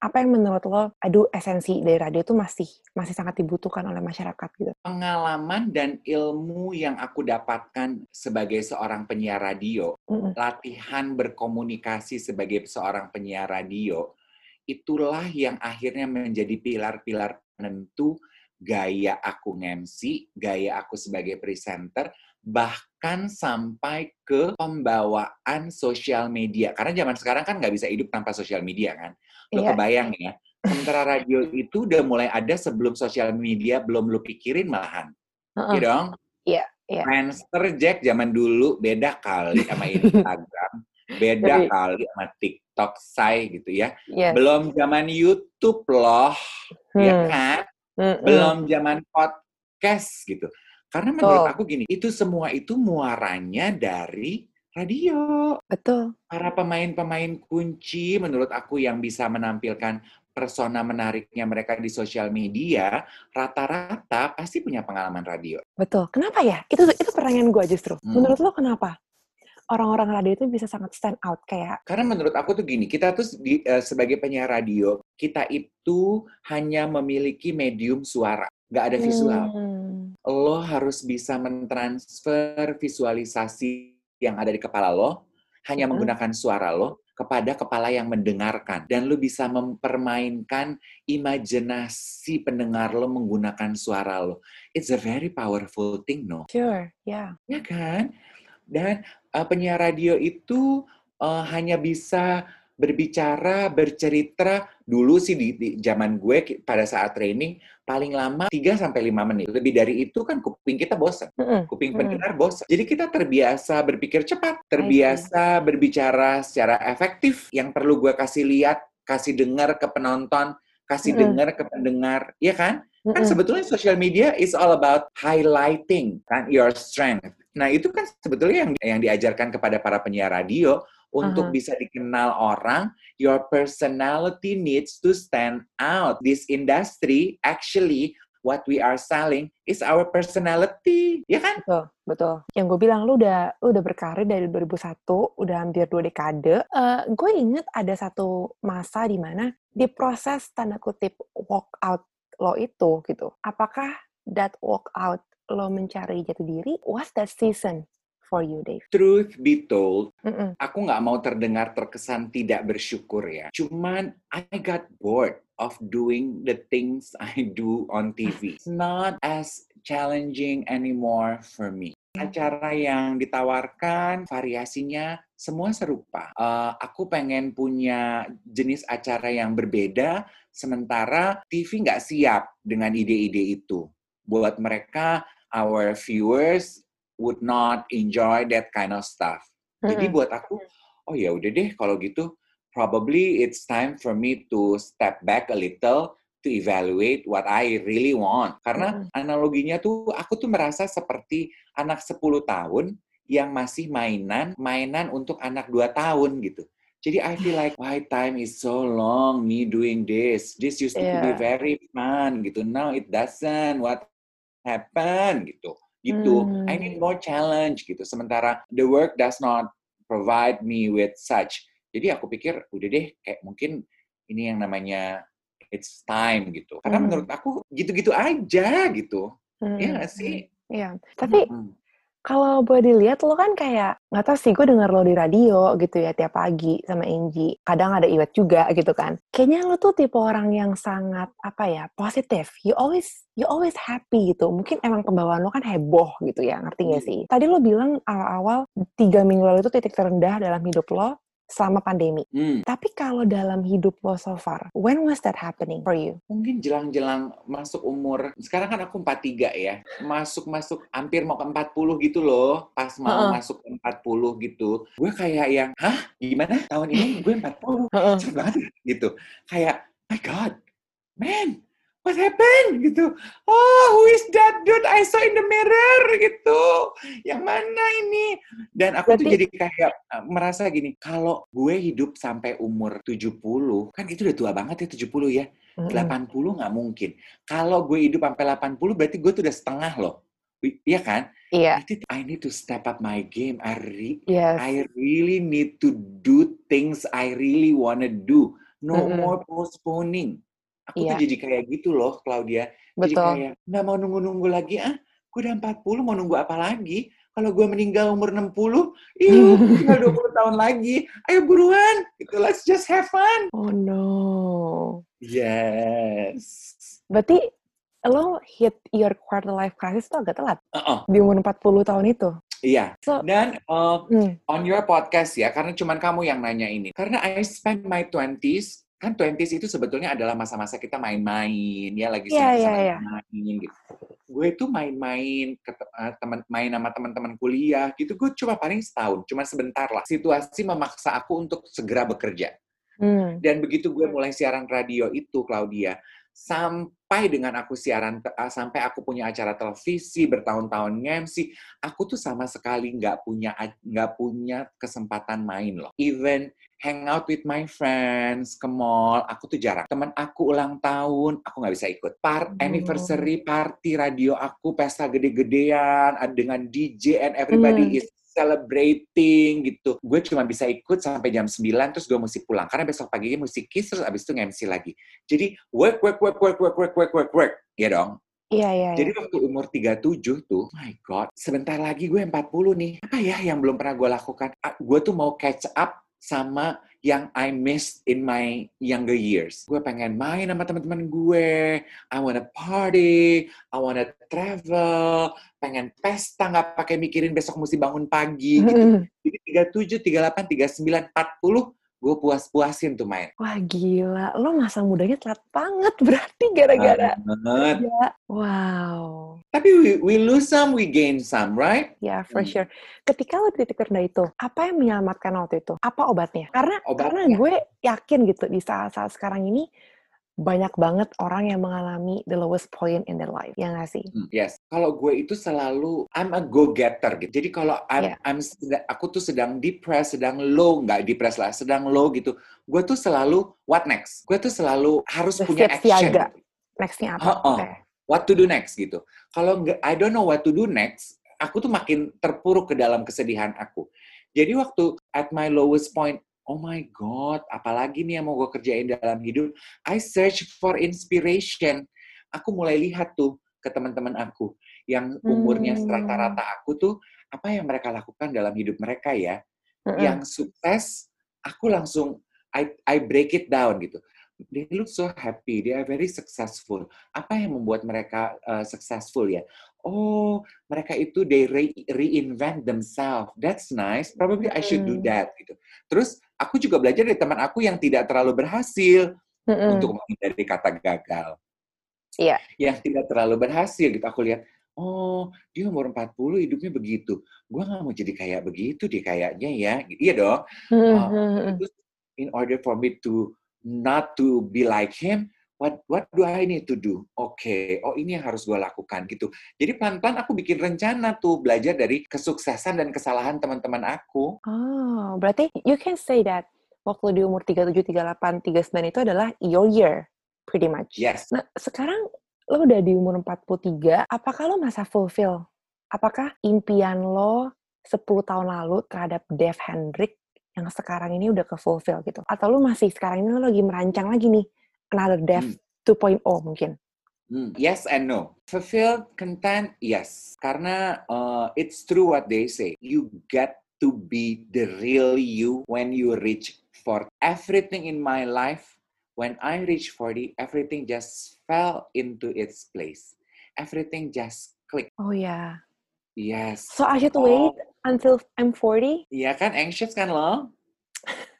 Apa yang menurut lo, aduh esensi dari radio itu masih masih sangat dibutuhkan oleh masyarakat gitu? Pengalaman dan ilmu yang aku dapatkan sebagai seorang penyiar radio, Mm-mm. latihan berkomunikasi sebagai seorang penyiar radio, itulah yang akhirnya menjadi pilar-pilar penentu gaya aku nge-MC, gaya aku sebagai presenter, bahkan sampai ke pembawaan sosial media. Karena zaman sekarang kan nggak bisa hidup tanpa sosial media kan. Lo Iya. kebayang ya, sementara radio itu udah mulai ada sebelum sosial media belum lo pikirin malahan. Heeh. Iya dong? Iya, iya. Friendster Jack zaman dulu beda kali sama Instagram, beda Tapi- kali sama TikTok say gitu ya. Yes. Belum zaman YouTube loh, ya Hmm. kan? Mm-mm. Belum zaman podcast gitu. Karena menurut Betul. aku gini, itu semua itu muaranya dari radio. Betul. Para pemain-pemain kunci menurut aku yang bisa menampilkan persona menariknya mereka di sosial media, rata-rata pasti punya pengalaman radio. Betul. Kenapa ya? Itu itu pertanyaan gue justru. Hmm. Menurut lo kenapa? Orang-orang radio itu bisa sangat stand out kayak Karena menurut aku tuh gini, kita tuh di- eh, sebagai penyiar radio, kita itu hanya memiliki medium suara, nggak ada visual. Hmm. Lo harus bisa mentransfer visualisasi yang ada di kepala lo, hanya Mhm. menggunakan suara lo, kepada kepala yang mendengarkan. Dan lo bisa mempermainkan imajinasi pendengar lo menggunakan suara lo. It's a very powerful thing, no? Sure, ya. Ya kan? Dan uh, penyiar radio itu uh, hanya bisa berbicara, bercerita dulu sih di, di zaman gue pada saat training paling lama 3 sampai 5 menit. Lebih dari itu kan kuping kita bosan, kuping pendengar bosan. Jadi kita terbiasa berpikir cepat, terbiasa berbicara secara efektif. Yang perlu gue kasih lihat, kasih dengar ke penonton, kasih dengar ke pendengar, ya kan? Kan sebetulnya social media is all about highlighting kan your strength. Nah, itu kan sebetulnya yang yang diajarkan kepada para penyiar radio untuk Aha. bisa dikenal orang, your personality needs to stand out. This industry actually what we are selling is our personality, ya kan? Betul, betul. Yang gue bilang, lu udah lu udah berkarir dari 2001, udah hampir dua dekade. Eh, gue inget ada satu masa di mana di proses tanda kutip walk out lo itu gitu. Apakah that walk out lo mencari jati diri? Was that season for you, Dave? Truth be told, Mm-mm. aku nggak mau terdengar terkesan tidak bersyukur ya. Cuman I got bored of doing the things I do on TV. It's not as challenging anymore for me. Acara yang ditawarkan variasinya semua serupa. Eh, aku pengen punya jenis acara yang berbeda, sementara TV nggak siap dengan ide-ide itu. Buat mereka our viewers would not enjoy that kind of stuff. Jadi Mm-mm. buat aku, oh ya udah deh kalau gitu, probably it's time for me to step back a little to evaluate what I really want. Karena analoginya tuh aku tuh merasa seperti anak 10 tahun yang masih mainan, mainan untuk anak 2 tahun gitu. Jadi I feel like why time is so long me doing this. This used to be Iya. very fun gitu. Now it doesn't. What happened gitu. Gitu. I Hmm. need more challenge gitu. Sementara the work does not provide me with such. Jadi aku pikir udah deh kayak mungkin ini yang namanya it's time gitu. Karena Hmm. menurut aku gitu-gitu aja gitu. Iya Hmm. nggak sih? Iya. Tapi Mm. Kalau boleh dilihat lo kan kayak nggak tahu sih gue denger lo di radio gitu ya tiap pagi sama Angie. Kadang ada Iwet juga gitu kan. Kayaknya lo tuh tipe orang yang sangat apa ya positif. You always you always happy gitu. Mungkin emang pembawaan lo kan heboh gitu ya. Ngerti gak Hmm. sih? Tadi lo bilang awal-awal tiga minggu lalu itu titik terendah dalam hidup lo selama pandemi. Hmm. Tapi kalau dalam hidup lo so far, when was that happening for you? Mungkin jelang-jelang masuk umur, sekarang kan aku 43 ya, masuk-masuk hampir mau ke 40 gitu loh, pas mau Heeh. masuk ke 40 gitu, gue kayak yang, hah gimana tahun ini gue 40? Heeh. Cepet banget ya?" gitu. Kayak, my God, man, what happened? Gitu. Oh, who is that dude I saw in the mirror? Gitu. Yang mana ini? Dan aku tuh Berarti- jadi kayak uh, merasa gini, kalau gue hidup sampai umur 70, kan itu udah tua banget ya 70 ya. Mm-mm. 80 nggak mungkin. Kalau gue hidup sampai 80 berarti gue tuh udah setengah loh. Iya kan? Iya. I need to step up my game. I, re- Yes. I really need to do things I really wanna do. No Mm-mm. more postponing. Aku Iya. tuh jadi kayak gitu loh, Claudia. Jadi Betul. kayak nggak mau nunggu-nunggu lagi. Ah, gue udah 40 mau nunggu apa lagi? Kalau gue meninggal umur 60, iya, tinggal 20 tahun lagi. Ayo buruan, gitu. Let's just have fun. Oh no. Yes. Berarti lo hit your quarter life crisis tuh agak telat Uh-uh. di umur 40 tahun itu. Iya. So- Dan uh, Hmm. on your podcast ya, karena cuman kamu yang nanya ini. Karena I spend my 20s, kan 20s itu sebetulnya adalah masa-masa kita main-main, ya lagi Iya, senang-senang iya, iya. main gitu. Gue itu main-main ke eh, teman main sama teman-teman kuliah gitu. Gue cuma paling setahun, cuma sebentar lah. Situasi memaksa aku untuk segera bekerja. Hmm. Dan begitu gue mulai siaran radio itu, Claudia, sampai dengan aku siaran, ah, sampai aku punya acara televisi bertahun-tahun nge-MC, aku tuh sama sekali nggak punya nggak punya kesempatan main loh. Even hang out with my friends ke mall, aku tuh jarang. Teman aku ulang tahun, aku nggak bisa ikut. Part Oh. anniversary party radio aku pesta gede-gedean dengan DJ and everybody Hmm. is celebrating gitu. Gue cuma bisa ikut sampai jam 9 terus gue mesti pulang karena besok paginya mesti kiss terus abis itu nge-MC lagi. Jadi work work work work work work work work work. Ya dong. Iya, iya, Jadi iya. waktu umur 37 tuh, my god, sebentar lagi gue 40 nih. Apa ya yang belum pernah gue lakukan? Gue tuh mau catch up sama yang I missed in my younger years. Gue pengen main sama teman-teman gue. I wanna party, I wanna travel, pengen pesta nggak pakai mikirin besok mesti bangun pagi gitu. Jadi 37, 38, 39, 40, gue puas-puasin tuh main. Wah gila, lo masa mudanya telat banget berarti gara-gara. Banget. Ya. Wow. Tapi we, we lose some, we gain some, right? Ya, for Hmm. sure. Ketika lo di titik terendah itu, apa yang menyelamatkan waktu itu? Apa obatnya? Karena karena Obatnya. gue yakin gitu di saat-saat sekarang ini banyak banget orang yang mengalami the lowest point in their life. Ya nggak sih? Hmm, Yes, kalau gue itu selalu I'm a go-getter gitu. Jadi kalau I'm, Yeah. I'm aku tuh sedang depressed, sedang low, nggak depressed lah, sedang low gitu. Gue tuh selalu what next? Gue tuh selalu harus punya action. siaga. gitu. Nextnya apa? Oh, oh. Oke. What to do next gitu. Kalau nggak, I don't know what to do next, aku tuh makin terpuruk ke dalam kesedihan aku. Jadi waktu at my lowest point, oh my god, apalagi nih yang mau gue kerjain dalam hidup? I search for inspiration. Aku mulai lihat tuh ke teman-teman aku yang umurnya Hmm. rata-rata aku tuh apa yang mereka lakukan dalam hidup mereka ya. Mm-mm. Yang sukses, aku langsung I I break it down gitu. They look so happy, they are very successful. Apa yang membuat mereka uh, successful ya? Oh, mereka itu they re- reinvent themselves. That's nice. Probably I should do Hmm. that gitu. Terus aku juga belajar dari teman aku yang tidak terlalu berhasil Mm-mm. untuk menghindari kata gagal. Iya. Yang tidak terlalu berhasil gitu. Aku lihat, oh dia umur 40 hidupnya begitu. Gue nggak mau jadi kayak begitu deh kayaknya ya. Iya dong. Uh, in order for me to not to be like him, what what do I need to do? Oke, okay. oh ini yang harus gue lakukan gitu. Jadi pelan-pelan aku bikin rencana tuh belajar dari kesuksesan dan kesalahan teman-teman aku. Oh, berarti you can say that waktu di umur 37, 38, 39 itu adalah your year, pretty much. Yes. Nah, sekarang lo udah di umur 43, apakah lo masa fulfill? Apakah impian lo 10 tahun lalu terhadap Dave Hendrick yang sekarang ini udah ke fulfill gitu? Atau lo masih sekarang ini lo lagi merancang lagi nih another dev hmm. 2.0 mungkin? Hmm. Yes and no. Fulfilled content, yes. Karena uh, it's true what they say. You get to be the real you when you reach for everything in my life. When I reach 40, everything just fell into its place. Everything just clicked. Oh yeah. Yes. So I should oh. wait until I'm 40? Iya kan, anxious kan lo?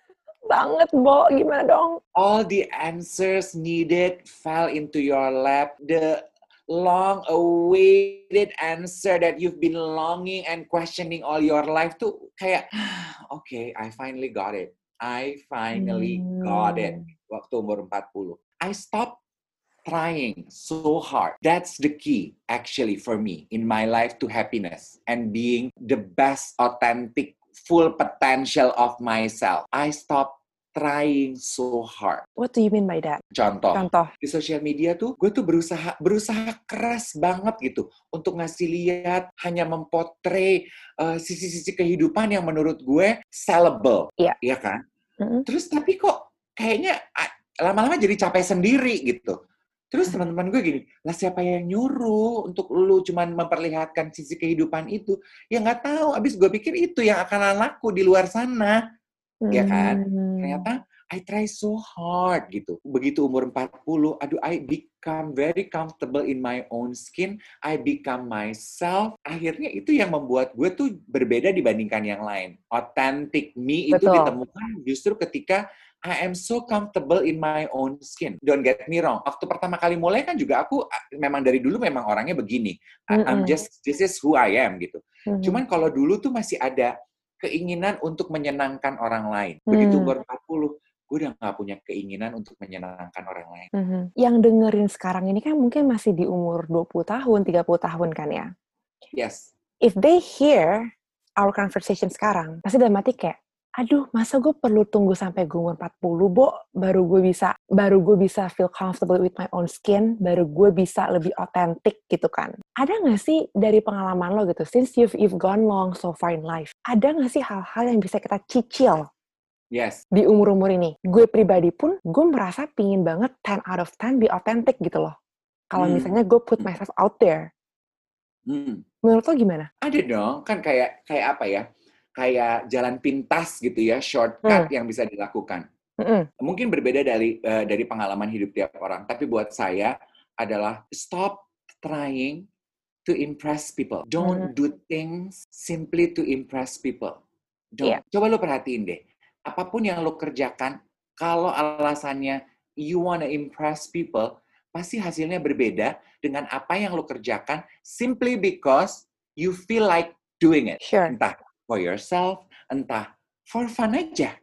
banget, Bo. Gimana dong? All the answers needed fell into your lap. The long awaited answer that you've been longing and questioning all your life tuh kayak okay, I finally got it I finally hmm. got it hmm. waktu umur 40 I stopped trying so hard that's the key actually for me in my life to happiness and being the best authentic full potential of myself I stopped trying so hard. What do you mean by that? Contoh, Contoh. di sosial media tuh gue tuh berusaha berusaha keras banget gitu untuk ngasih lihat hanya mempotre uh, sisi-sisi kehidupan yang menurut gue sellable, iya yeah. kan? Mm-hmm. Terus tapi kok kayaknya lama-lama jadi capek sendiri gitu. Terus teman-teman gue gini, lah siapa yang nyuruh untuk lu cuman memperlihatkan sisi kehidupan itu? Ya nggak tahu, abis gue pikir itu yang akan laku di luar sana hmm. ya kan? Hmm. Ternyata I try so hard gitu. Begitu umur 40, aduh I become very comfortable in my own skin. I become myself. Akhirnya itu yang membuat gue tuh berbeda dibandingkan yang lain. Authentic me itu Betul. ditemukan justru ketika I am so comfortable in my own skin. Don't get me wrong. Waktu pertama kali mulai kan juga aku memang dari dulu memang orangnya begini. Mm -hmm. I'm just this is who I am gitu. Mm -hmm. Cuman kalau dulu tuh masih ada keinginan untuk menyenangkan orang lain. Begitu hmm. umur 40, gue udah gak punya keinginan untuk menyenangkan orang lain. Mm-hmm. Yang dengerin sekarang ini kan mungkin masih di umur 20 tahun, 30 tahun kan ya? Yes. If they hear our conversation sekarang, pasti dalam mati kayak, aduh masa gue perlu tunggu sampai gue umur 40 bo baru gue bisa baru gue bisa feel comfortable with my own skin baru gue bisa lebih otentik gitu kan ada gak sih dari pengalaman lo gitu since you've, you've gone long so far in life ada gak sih hal-hal yang bisa kita cicil Yes. Di umur-umur ini. Gue pribadi pun, gue merasa pingin banget 10 out of 10 be authentic gitu loh. Kalau hmm. misalnya gue put myself out there. Hmm. Menurut lo gimana? Ada dong, kan kayak kayak apa ya? Kayak jalan pintas gitu ya, shortcut hmm. yang bisa dilakukan. Hmm. Mungkin berbeda dari uh, dari pengalaman hidup tiap orang, tapi buat saya adalah stop trying to impress people. Don't hmm. do things simply to impress people. Don't. Yeah. Coba lo perhatiin deh, apa pun yang lo kerjakan, kalau alasannya you wanna impress people, pasti hasilnya berbeda dengan apa yang lo kerjakan simply because you feel like doing it. Sure. Entah for yourself, entah for fun aja.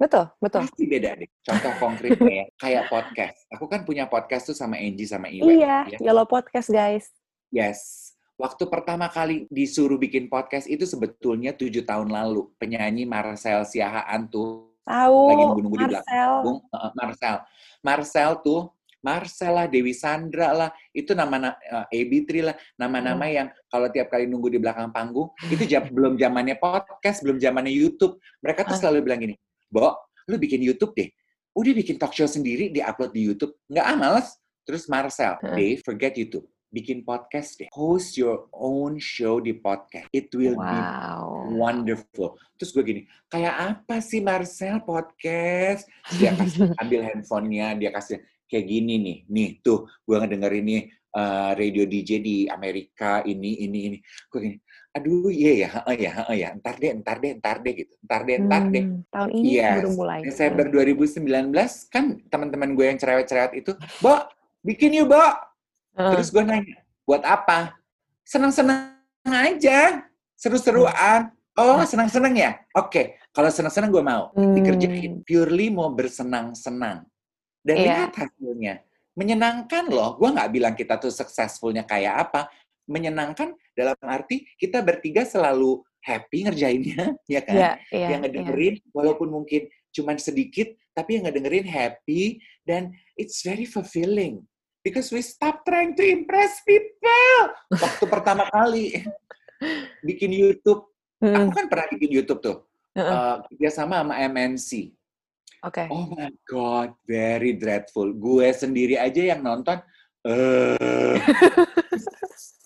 Betul, betul. Pasti beda deh. Contoh konkretnya ya, kayak podcast. Aku kan punya podcast tuh sama Angie sama Iwan. Iya, ya. Yellow Podcast guys. Yes. Waktu pertama kali disuruh bikin podcast itu sebetulnya tujuh tahun lalu. Penyanyi Marcel Siahaan tuh Tahu, lagi nunggu-nunggu di belakang. Uh, Marcel. Marcel tuh Marcella, Dewi Sandra lah, itu nama uh, eh, AB3 lah, nama-nama hmm. yang kalau tiap kali nunggu di belakang panggung, itu jam, belum zamannya podcast, belum zamannya YouTube. Mereka tuh ah. selalu bilang gini, Bo, lu bikin YouTube deh. Udah bikin talk show sendiri, di-upload di YouTube. Nggak ah, males. Terus Marcel, hmm. Dave, forget YouTube bikin podcast deh. Host your own show di podcast. It will wow. be wonderful. Terus gue gini, kayak apa sih Marcel podcast? Dia kasih ambil handphonenya, dia kasih kayak gini nih, nih tuh gue ngedenger ini uh, radio DJ di Amerika ini ini ini, gue gini, aduh iya ya, oh ya, oh ya, ntar deh, ntar deh, ntar deh gitu, ntar deh, ntar deh. Hmm, tahun ini yes. baru mulai. Desember 2019 kan teman-teman gue yang cerewet-cerewet itu, Bo, bikin yuk, Bo. Uh. Terus gue nanya, buat apa? senang-senang aja, seru-seruan. Oh, senang-senang ya? Oke, kalau senang-senang gue mau. Dikerjain. Hmm. Purely mau bersenang-senang. Dan Iya. lihat hasilnya. Menyenangkan loh. Gue nggak bilang kita tuh successfulnya kayak apa. Menyenangkan dalam arti kita bertiga selalu happy ngerjainnya, ya kan? Iya, iya, yang iya. ngedengerin, walaupun mungkin cuman sedikit, tapi yang ngedengerin happy, dan it's very fulfilling. Because we stop trying to impress people. Waktu pertama kali bikin YouTube, aku kan pernah bikin YouTube tuh, uh, kerjasama sama MNC. Oke. Oh my God, very dreadful. Gue sendiri aja yang nonton, eh,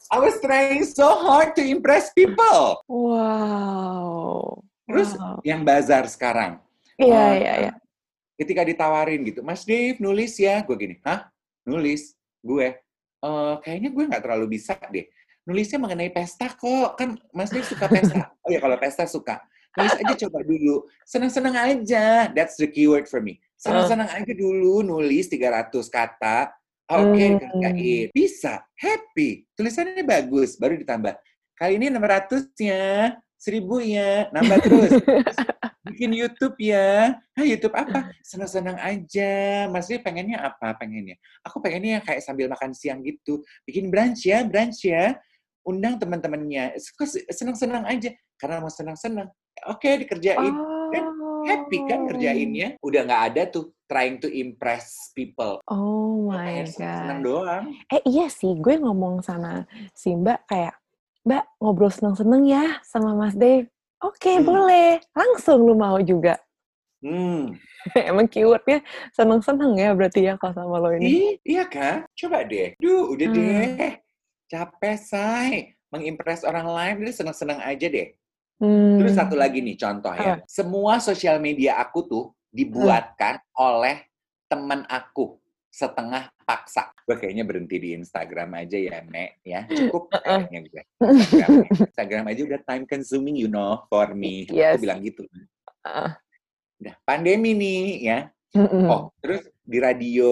I was trying so hard to impress people. Wow. Terus Wow. yang bazar sekarang, Iya, Oh, iya, iya. ketika ditawarin gitu, Mas Dave nulis ya, gue gini, hah? Nulis? Gue? "Eh, kayaknya gue nggak terlalu bisa deh. Nulisnya mengenai pesta kok, kan Mas Dave suka pesta. oh ya kalau pesta suka. Nulis aja coba dulu. Senang-senang aja. That's the keyword for me. Senang-senang aja dulu nulis 300 kata. Ah, Oke, Hmm. dikerjain. Bisa. Happy. Tulisannya bagus. Baru ditambah. Kali ini 600 ya. 1000 ya. Nambah terus. bikin YouTube ya. Ah, YouTube apa? Senang-senang aja. Mas Dave pengennya apa? Pengennya. Aku pengennya yang kayak sambil makan siang gitu. Bikin brunch ya, brunch ya. Undang teman-temannya. Senang-senang aja. Karena mau senang-senang. Oke, dikerjain. Happy kan Oh. ngerjainnya. Udah nggak ada tuh trying to impress people. Oh my god. doang. Eh iya sih, gue ngomong sama si Mbak kayak, Mbak ngobrol seneng-seneng ya sama Mas Dave. Oke, Hmm. boleh. Langsung lu mau juga. Hmm. Emang keywordnya seneng-seneng ya berarti ya kalau sama lo ini. Ih, iya kan? Coba deh. Duh, udah Hmm. deh. Capek, say. Mengimpress orang lain, udah senang-senang aja deh. Hmm. Terus satu lagi nih contoh ya. Semua sosial media aku tuh dibuatkan oleh teman aku setengah paksa. Gue kayaknya berhenti di Instagram aja ya, Nek. Ya, cukup kayaknya gue. Instagram, Instagram aja udah time consuming, you know, for me. Yes. Aku bilang gitu. Ah. Udah, pandemi nih ya. Mm-mm. Oh, terus di radio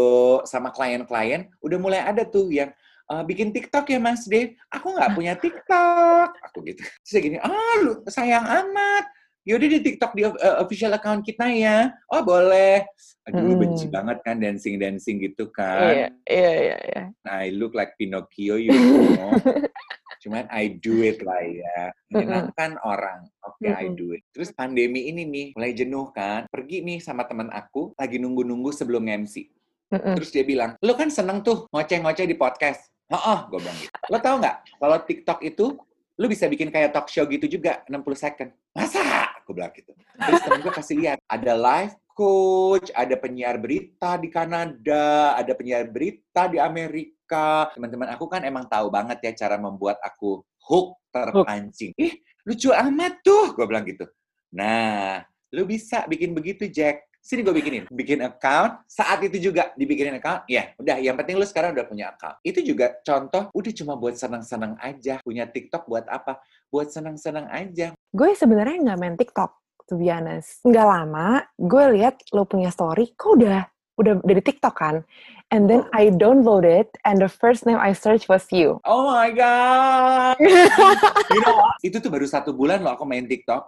sama klien-klien udah mulai ada tuh yang "Eh, bikin TikTok ya Mas Dave. Aku nggak punya TikTok. Aku gitu. Terus saya gini, ah lu sayang amat. Yaudah di TikTok di uh, official account kita ya. Oh boleh. Aduh Hmm. benci banget kan dancing-dancing gitu Iya, kan. iya, iya, iya. I look like Pinocchio, you know. Cuman I do it lah ya. Menyenangkan orang. Oke, I Mm-mm. do it. Terus pandemi ini nih, mulai jenuh kan. Pergi nih sama teman aku, lagi nunggu-nunggu sebelum MC. Mm-mm. Terus dia bilang, lo kan seneng tuh ngoceh-ngoceh di podcast. Heeh, gue bilang gitu. Lo tau nggak, kalau TikTok itu, lo bisa bikin kayak talk show gitu juga, 60 second. Masa? Gue bilang gitu. Terus temen gue kasih lihat, ada live coach, ada penyiar berita di Kanada, ada penyiar berita di Amerika. Teman-teman aku kan emang tahu banget ya cara membuat aku hook terpancing. Ih, lucu amat tuh, gue bilang gitu. Nah, lu bisa bikin begitu, Jack. Sini gue bikinin. Bikin account, saat itu juga dibikinin account. Ya, udah. Yang penting lu sekarang udah punya account. Itu juga contoh, udah cuma buat senang-senang aja. Punya TikTok buat apa? Buat senang-senang aja. Gue sebenarnya nggak main TikTok, to be honest. Nggak lama, gue lihat lo punya story, kok udah udah dari TikTok kan? And then I download it, and the first name I search was you. Oh my God! you know? Itu tuh baru satu bulan loh aku main TikTok.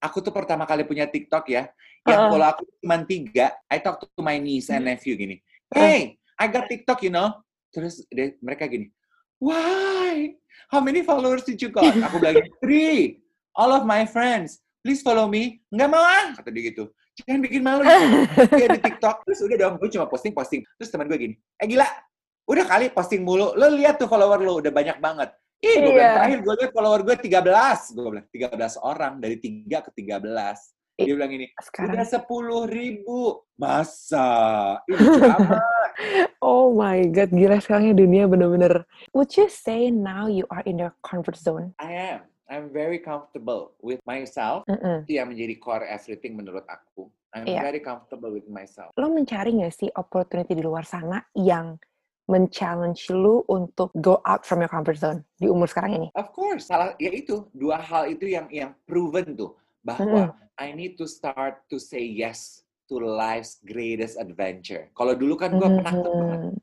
Aku tuh pertama kali punya TikTok ya. Yang kalau aku cuma tiga, I talk to my niece and nephew gini. Hey, I got TikTok, you know. Terus dia- mereka gini, why? How many followers did you got? Aku bilang, three. All of my friends. Please follow me. Nggak mau ah, kata dia gitu. Jangan bikin malu. Dia di TikTok. Terus udah dong, gue cuma posting-posting. Terus teman gue gini, eh gila, udah kali posting mulu. Lo lihat tuh follower lo, udah banyak banget. Ih, gue Iya. terakhir gue lihat follower gue 13. Gue bilang, 13 orang. Dari 3 ke 13. Dia bilang ini, Sekarang, udah 10 ribu. Masa? Oh my god, gila sekarangnya dunia bener-bener. Would you say now you are in your comfort zone? I am. I'm very comfortable with myself. Mm-mm. Itu yang menjadi core everything menurut aku. I'm Iya. very comfortable with myself. Lo mencari nggak sih opportunity di luar sana yang men-challenge lu untuk go out from your comfort zone di umur sekarang ini? Of course, salah ya itu dua hal itu yang yang proven tuh bahwa I need to start to say yes to life's greatest adventure. Kalau dulu kan gue penakut banget. Mhm.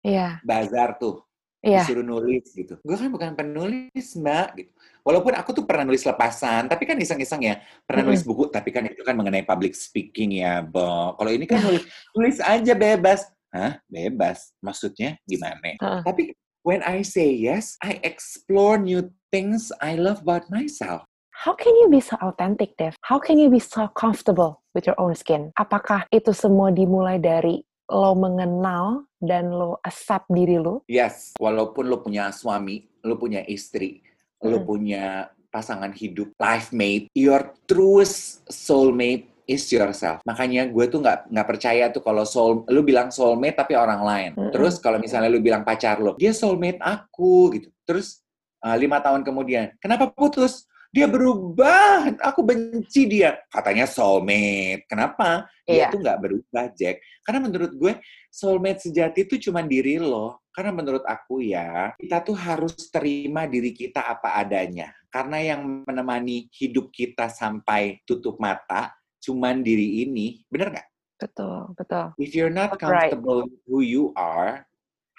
Iya. Bazar tuh. Iya. disuruh nulis gitu. Gue kan bukan penulis mbak gitu. Walaupun aku tuh pernah nulis lepasan, tapi kan iseng-iseng ya. Pernah nulis buku, tapi kan itu kan mengenai public speaking ya, Bo. Kalau ini kan nulis, nulis aja bebas. Hah? Bebas? Maksudnya gimana? Heeh. Tapi when I say yes, I explore new things I love about myself. How can you be so authentic, Dev? How can you be so comfortable with your own skin? Apakah itu semua dimulai dari lo mengenal dan lo accept diri lo? Yes, walaupun lo punya suami, lo punya istri, lo Mm. punya pasangan hidup, life mate, your truest soulmate is yourself. Makanya gue tuh nggak nggak percaya tuh kalau soul, lu bilang soulmate tapi orang lain. Mm-mm. Terus kalau misalnya lu bilang pacar lo, dia soulmate aku gitu. Terus uh, lima tahun kemudian, kenapa putus? Dia berubah, aku benci dia. Katanya soulmate. Kenapa? Dia Iya. tuh nggak berubah, Jack. Karena menurut gue, soulmate sejati itu cuma diri lo. Karena menurut aku ya, kita tuh harus terima diri kita apa adanya. Karena yang menemani hidup kita sampai tutup mata, cuman diri ini. Bener nggak? Betul, betul. If you're not That's right. comfortable with who you are,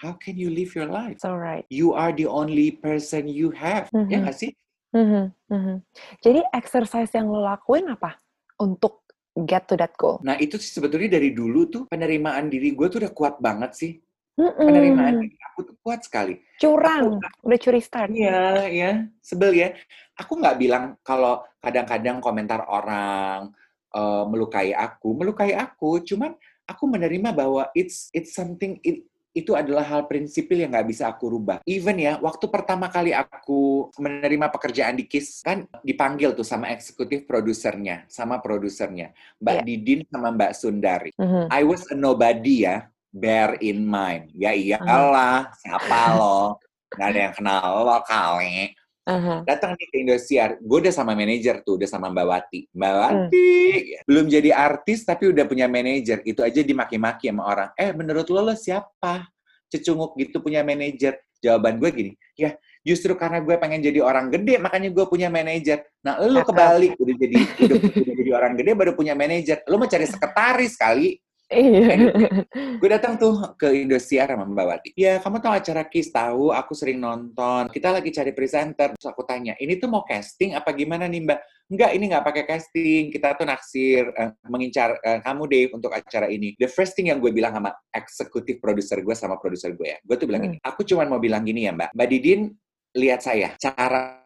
how can you live your life? So right. You are the only person you have. Ya Mhm. nggak sih? Mhm, mhm. Jadi exercise yang lo lakuin apa untuk get to that goal? Nah itu sih sebetulnya dari dulu tuh penerimaan diri gue tuh udah kuat banget sih. Penerimaan Mm-mm. diri aku tuh kuat sekali. Curang, udah curi start. Iya, ya, sebel ya. Aku nggak bilang kalau kadang-kadang komentar orang eh, melukai aku, melukai aku. Cuman aku menerima bahwa it's it's something it- itu adalah hal prinsipil yang nggak bisa aku rubah. Even ya, waktu pertama kali aku menerima pekerjaan di KISS, kan dipanggil tuh sama eksekutif produsernya, sama produsernya, Mbak Iya. Didin sama Mbak Sundari. Mhm. I was a nobody ya, bear in mind. Ya iyalah, siapa lo? Gak ada yang kenal lo kali. Aha. Datang nih ke Indosiar, gue udah sama manajer tuh, udah sama Mbak Wati. Mbak Wati, belum jadi artis tapi udah punya manajer. Itu aja dimaki-maki sama orang. Eh, menurut lo, lo siapa? Cecunguk gitu punya manajer. Jawaban gue gini, ya justru karena gue pengen jadi orang gede, makanya gue punya manajer. Nah, lo kebalik, udah jadi udah, udah jadi orang gede baru punya manajer. Lo mau cari sekretaris kali. Iya. Gue datang tuh ke Indosiar sama Mbak Wati. Ya, kamu tahu acara KIS? Tahu, aku sering nonton. Kita lagi cari presenter. Terus aku tanya, ini tuh mau casting apa gimana nih Mbak? Enggak, ini nggak pakai casting. Kita tuh naksir, eh, mengincar eh, kamu Dave untuk acara ini. The first thing yang gue bilang sama eksekutif produser gue sama produser gue ya. Gue tuh bilang Hmm. gini, aku cuma mau bilang gini ya Mbak. Mbak Didin, lihat saya. Cara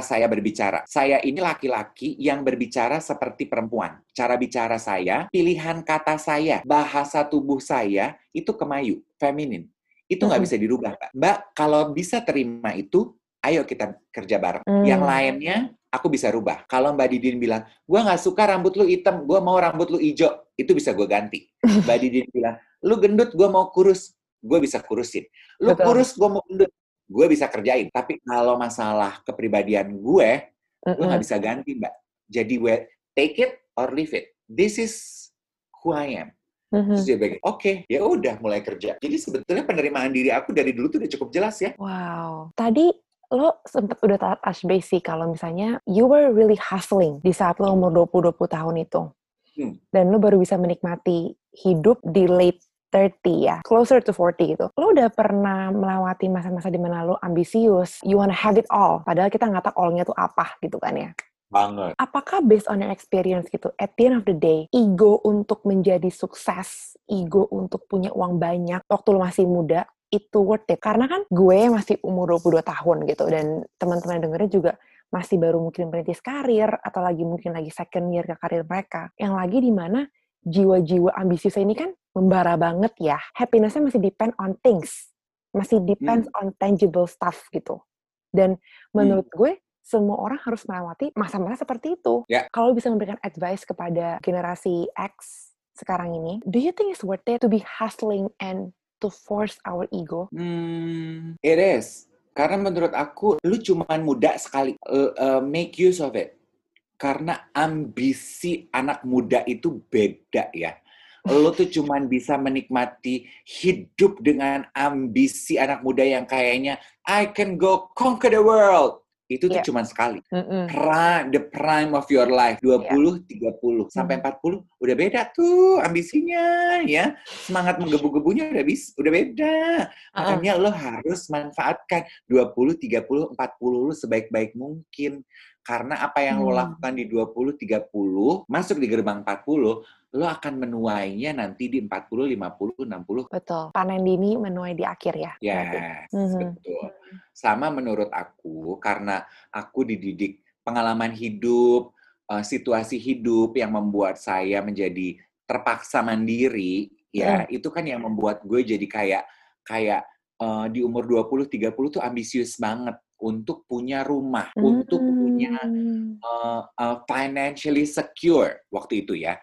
saya berbicara. Saya ini laki-laki yang berbicara seperti perempuan. Cara bicara saya, pilihan kata saya, bahasa tubuh saya itu kemayu, feminin. Itu nggak bisa dirubah, Mbak. Mbak, kalau bisa terima itu, ayo kita kerja bareng. Hmm. Yang lainnya, aku bisa rubah. Kalau Mbak Didin bilang, gua nggak suka rambut lu hitam, gua mau rambut lu hijau, itu bisa gue ganti. Mbak Didin bilang, lu gendut, gua mau kurus, gue bisa kurusin. Lu Betul. kurus, gua mau gendut, gue bisa kerjain. Tapi kalau masalah kepribadian gue, gue Mm-mm. nggak bisa ganti, Mbak. Jadi, we take it or leave it. This is who I am. Mhm. Terus dia bilang, oke, ya udah mulai kerja. Jadi sebetulnya penerimaan diri aku dari dulu tuh udah cukup jelas ya. Wow. Tadi lo sempet udah touch base sih kalau misalnya you were really hustling di saat lo umur 20-20 tahun itu. Hmm. Dan lo baru bisa menikmati hidup di late 30 ya, closer to 40 gitu. Lo udah pernah melewati masa-masa di mana lo ambisius, you wanna have it all, padahal kita nggak tahu all-nya tuh apa gitu kan ya. Banget. Apakah based on your experience gitu, at the end of the day, ego untuk menjadi sukses, ego untuk punya uang banyak waktu lo masih muda, itu worth it. Karena kan gue masih umur 22 tahun gitu, dan teman-teman dengerin juga masih baru mungkin merintis karir, atau lagi mungkin lagi second year ke karir mereka. Yang lagi di mana jiwa-jiwa ambisius ini kan membara banget ya. Happiness-nya masih depend on things. Masih depends on tangible stuff gitu. Dan menurut gue, semua orang harus melewati masa-masa seperti itu. Ya. Kalau bisa memberikan advice kepada generasi X sekarang ini, do you think it's worth it to be hustling and to force our ego? Hmm, it is. Karena menurut aku, lu cuman muda sekali. Uh, uh, make use of it. Karena ambisi anak muda itu beda ya. Lu tuh cuman bisa menikmati hidup dengan ambisi anak muda yang kayaknya I can go conquer the world. Itu tuh Iya. cuma sekali. Mm-mm. The prime of your life 20, 30 sampai 40 udah beda tuh ambisinya ya. Semangat menggebu-gebunya udah bis, udah beda. Uh-uh. Makanya lo harus manfaatkan 20, 30, 40 lo sebaik-baik mungkin. Karena apa yang lo Hmm. lakukan di 20, 30, masuk di gerbang 40, lo akan menuainya nanti di 40, 50, 60. Betul. Panen dini menuai di akhir ya. berarti. Yes, Mhm. betul. Sama menurut aku, karena aku dididik pengalaman hidup, eh, situasi hidup yang membuat saya menjadi terpaksa mandiri, ya, itu kan yang membuat gue jadi kayak kayak eh, di umur 20, 30 tuh ambisius banget untuk punya rumah, untuk punya Hmm. eh, eh, financially secure waktu itu ya.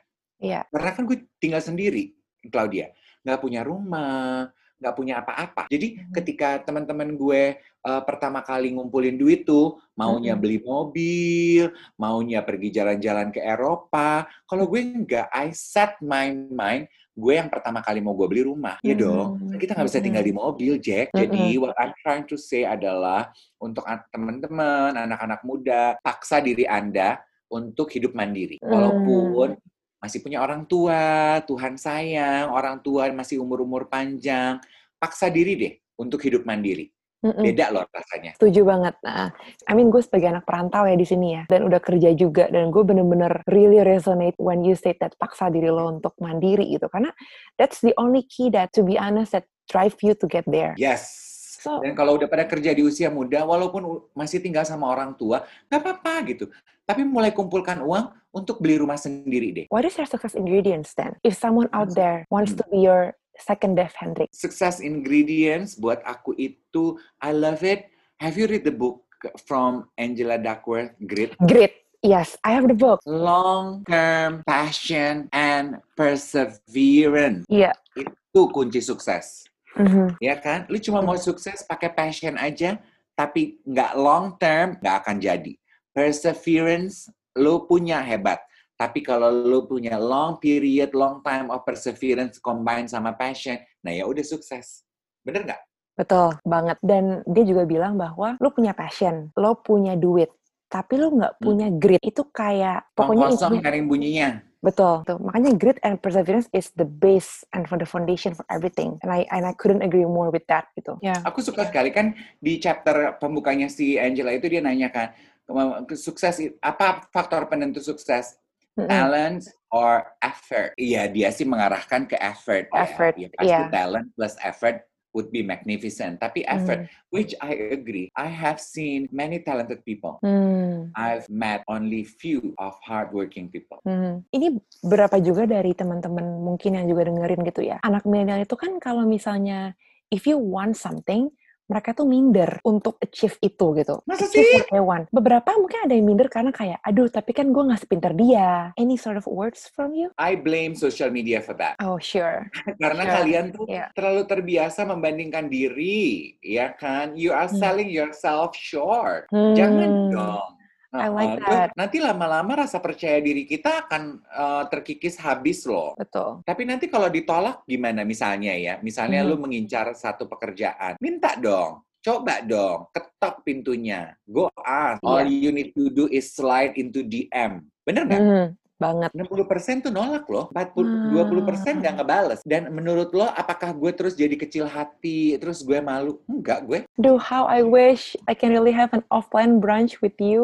Iya. Karena kan gue tinggal sendiri, Claudia. Nggak punya rumah, nggak punya apa-apa. Jadi Mhm. ketika teman-teman gue eh, pertama kali ngumpulin duit tuh, maunya Mhm. beli mobil, maunya pergi jalan-jalan ke Eropa. Kalau gue nggak, I set my mind, gue yang pertama kali mau gue beli rumah. Ya dong, Mhm. kita nggak bisa Mhm. tinggal di mobil, Jack. Mhm. Jadi what I'm trying to say adalah untuk an- teman-teman, anak-anak muda, paksa diri Anda untuk hidup mandiri. Hmm. Walaupun masih punya orang tua, Tuhan sayang, orang tua masih umur-umur panjang, paksa diri deh untuk hidup mandiri. Mm-mm. Beda loh rasanya. Setuju banget. Nah, I mean gue sebagai anak perantau ya di sini ya, dan udah kerja juga, dan gue bener-bener really resonate when you say that paksa diri lo untuk mandiri gitu, karena that's the only key that, to be honest, that drive you to get there. Yes. So- Dan kalau udah pada kerja di usia muda, walaupun masih tinggal sama orang tua, nggak apa-apa gitu. Tapi mulai kumpulkan uang untuk beli rumah sendiri deh. What is your success ingredients then? If someone out there wants Hmm. to be your second Dev Hendrik, Success ingredients buat aku itu, I love it. Have you read the book from Angela Duckworth, Grit? grit. Yes, I have the book. Long-term passion and perseverance. Iya. Itu kunci sukses. Mhm. Ya kan? Lu cuma mau sukses pakai passion aja, tapi nggak long term, nggak akan jadi. Perseverance, lu punya hebat. Tapi kalau lu punya long period, long time of perseverance combine sama passion, nah ya udah sukses. Bener nggak? Betul banget. Dan dia juga bilang bahwa lo punya passion, lo punya duit, tapi lo nggak punya grit. Itu kayak pokoknya kosong yang bunyinya. Betul, tuh. Makanya grit and perseverance is the base and for the foundation for everything. And I and I couldn't agree more with that gitu. Ya. Aku suka sekali kan di chapter pembukanya si Angela itu dia nanyakan sukses apa faktor penentu sukses? Mm-mm. talent or effort. Iya, dia sih mengarahkan ke effort. ya. Effort, Ya, pasti iya. talent plus effort would be magnificent. Tapi effort, which I agree, I have seen many talented people. Hmm. I've met only few of hardworking people. Hmm. Ini berapa juga dari teman-teman mungkin yang juga dengerin gitu ya. Anak milenial itu kan kalau misalnya if you want something, mereka tuh minder untuk achieve itu gitu. Masa Achieve sih? want. Beberapa mungkin ada yang minder karena kayak, aduh tapi kan gue nggak sepinter dia. Any sort of words from you? I blame social media for that. Oh sure. Karena Sure. kalian tuh Iya. terlalu terbiasa membandingkan diri, ya kan? You are Hmm. selling yourself short. Jangan Hmm. I like that. Nanti lama-lama rasa percaya diri kita akan uh, terkikis habis loh. Betul. Tapi nanti kalau ditolak gimana misalnya ya? Misalnya Mhm. lu mengincar satu pekerjaan. Minta dong. Coba dong. Ketok pintunya. Go ask. All Iya. you need to do is slide into DM. Bener nggak? Hmm, banget. 60% tuh nolak loh. 40, 20% nggak ngebales. Dan menurut lo apakah gue terus jadi kecil hati? Terus gue malu? Enggak gue. Duh, how I wish I can really have an offline brunch with you.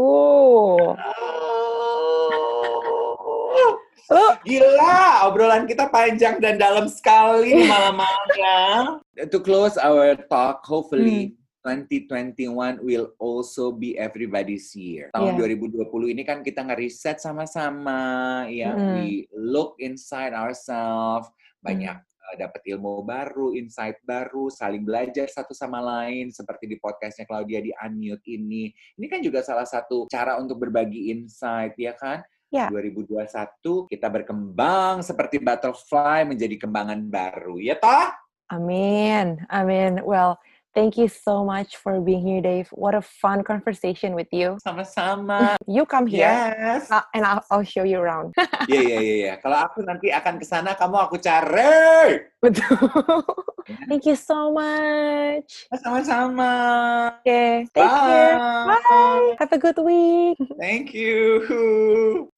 Oh, Gila, obrolan kita panjang dan dalam sekali malam-malamnya. To close our talk, hopefully 2021 will also be everybody's year. Tahun Yeah. 2020 ini kan kita ngeriset sama-sama, ya, Mm. we look inside ourselves, banyak uh, dapat ilmu baru, insight baru, saling belajar satu sama lain, seperti di podcastnya Claudia di Unmute ini. Ini kan juga salah satu cara untuk berbagi insight, ya kan? Ya. 2021 kita berkembang seperti butterfly menjadi kembangan baru, ya toh? amin, amin. Well, Thank you so much for being here, Dave. What a fun conversation with you. Sama-sama. You come here, Yes. uh, and I'll, I'll show you around. Iya, iya, iya. Kalau aku nanti akan ke sana, kamu aku cari. Betul. Thank you so much. Sama-sama. Okay, take care. Bye. Bye. Have a good week. Thank you.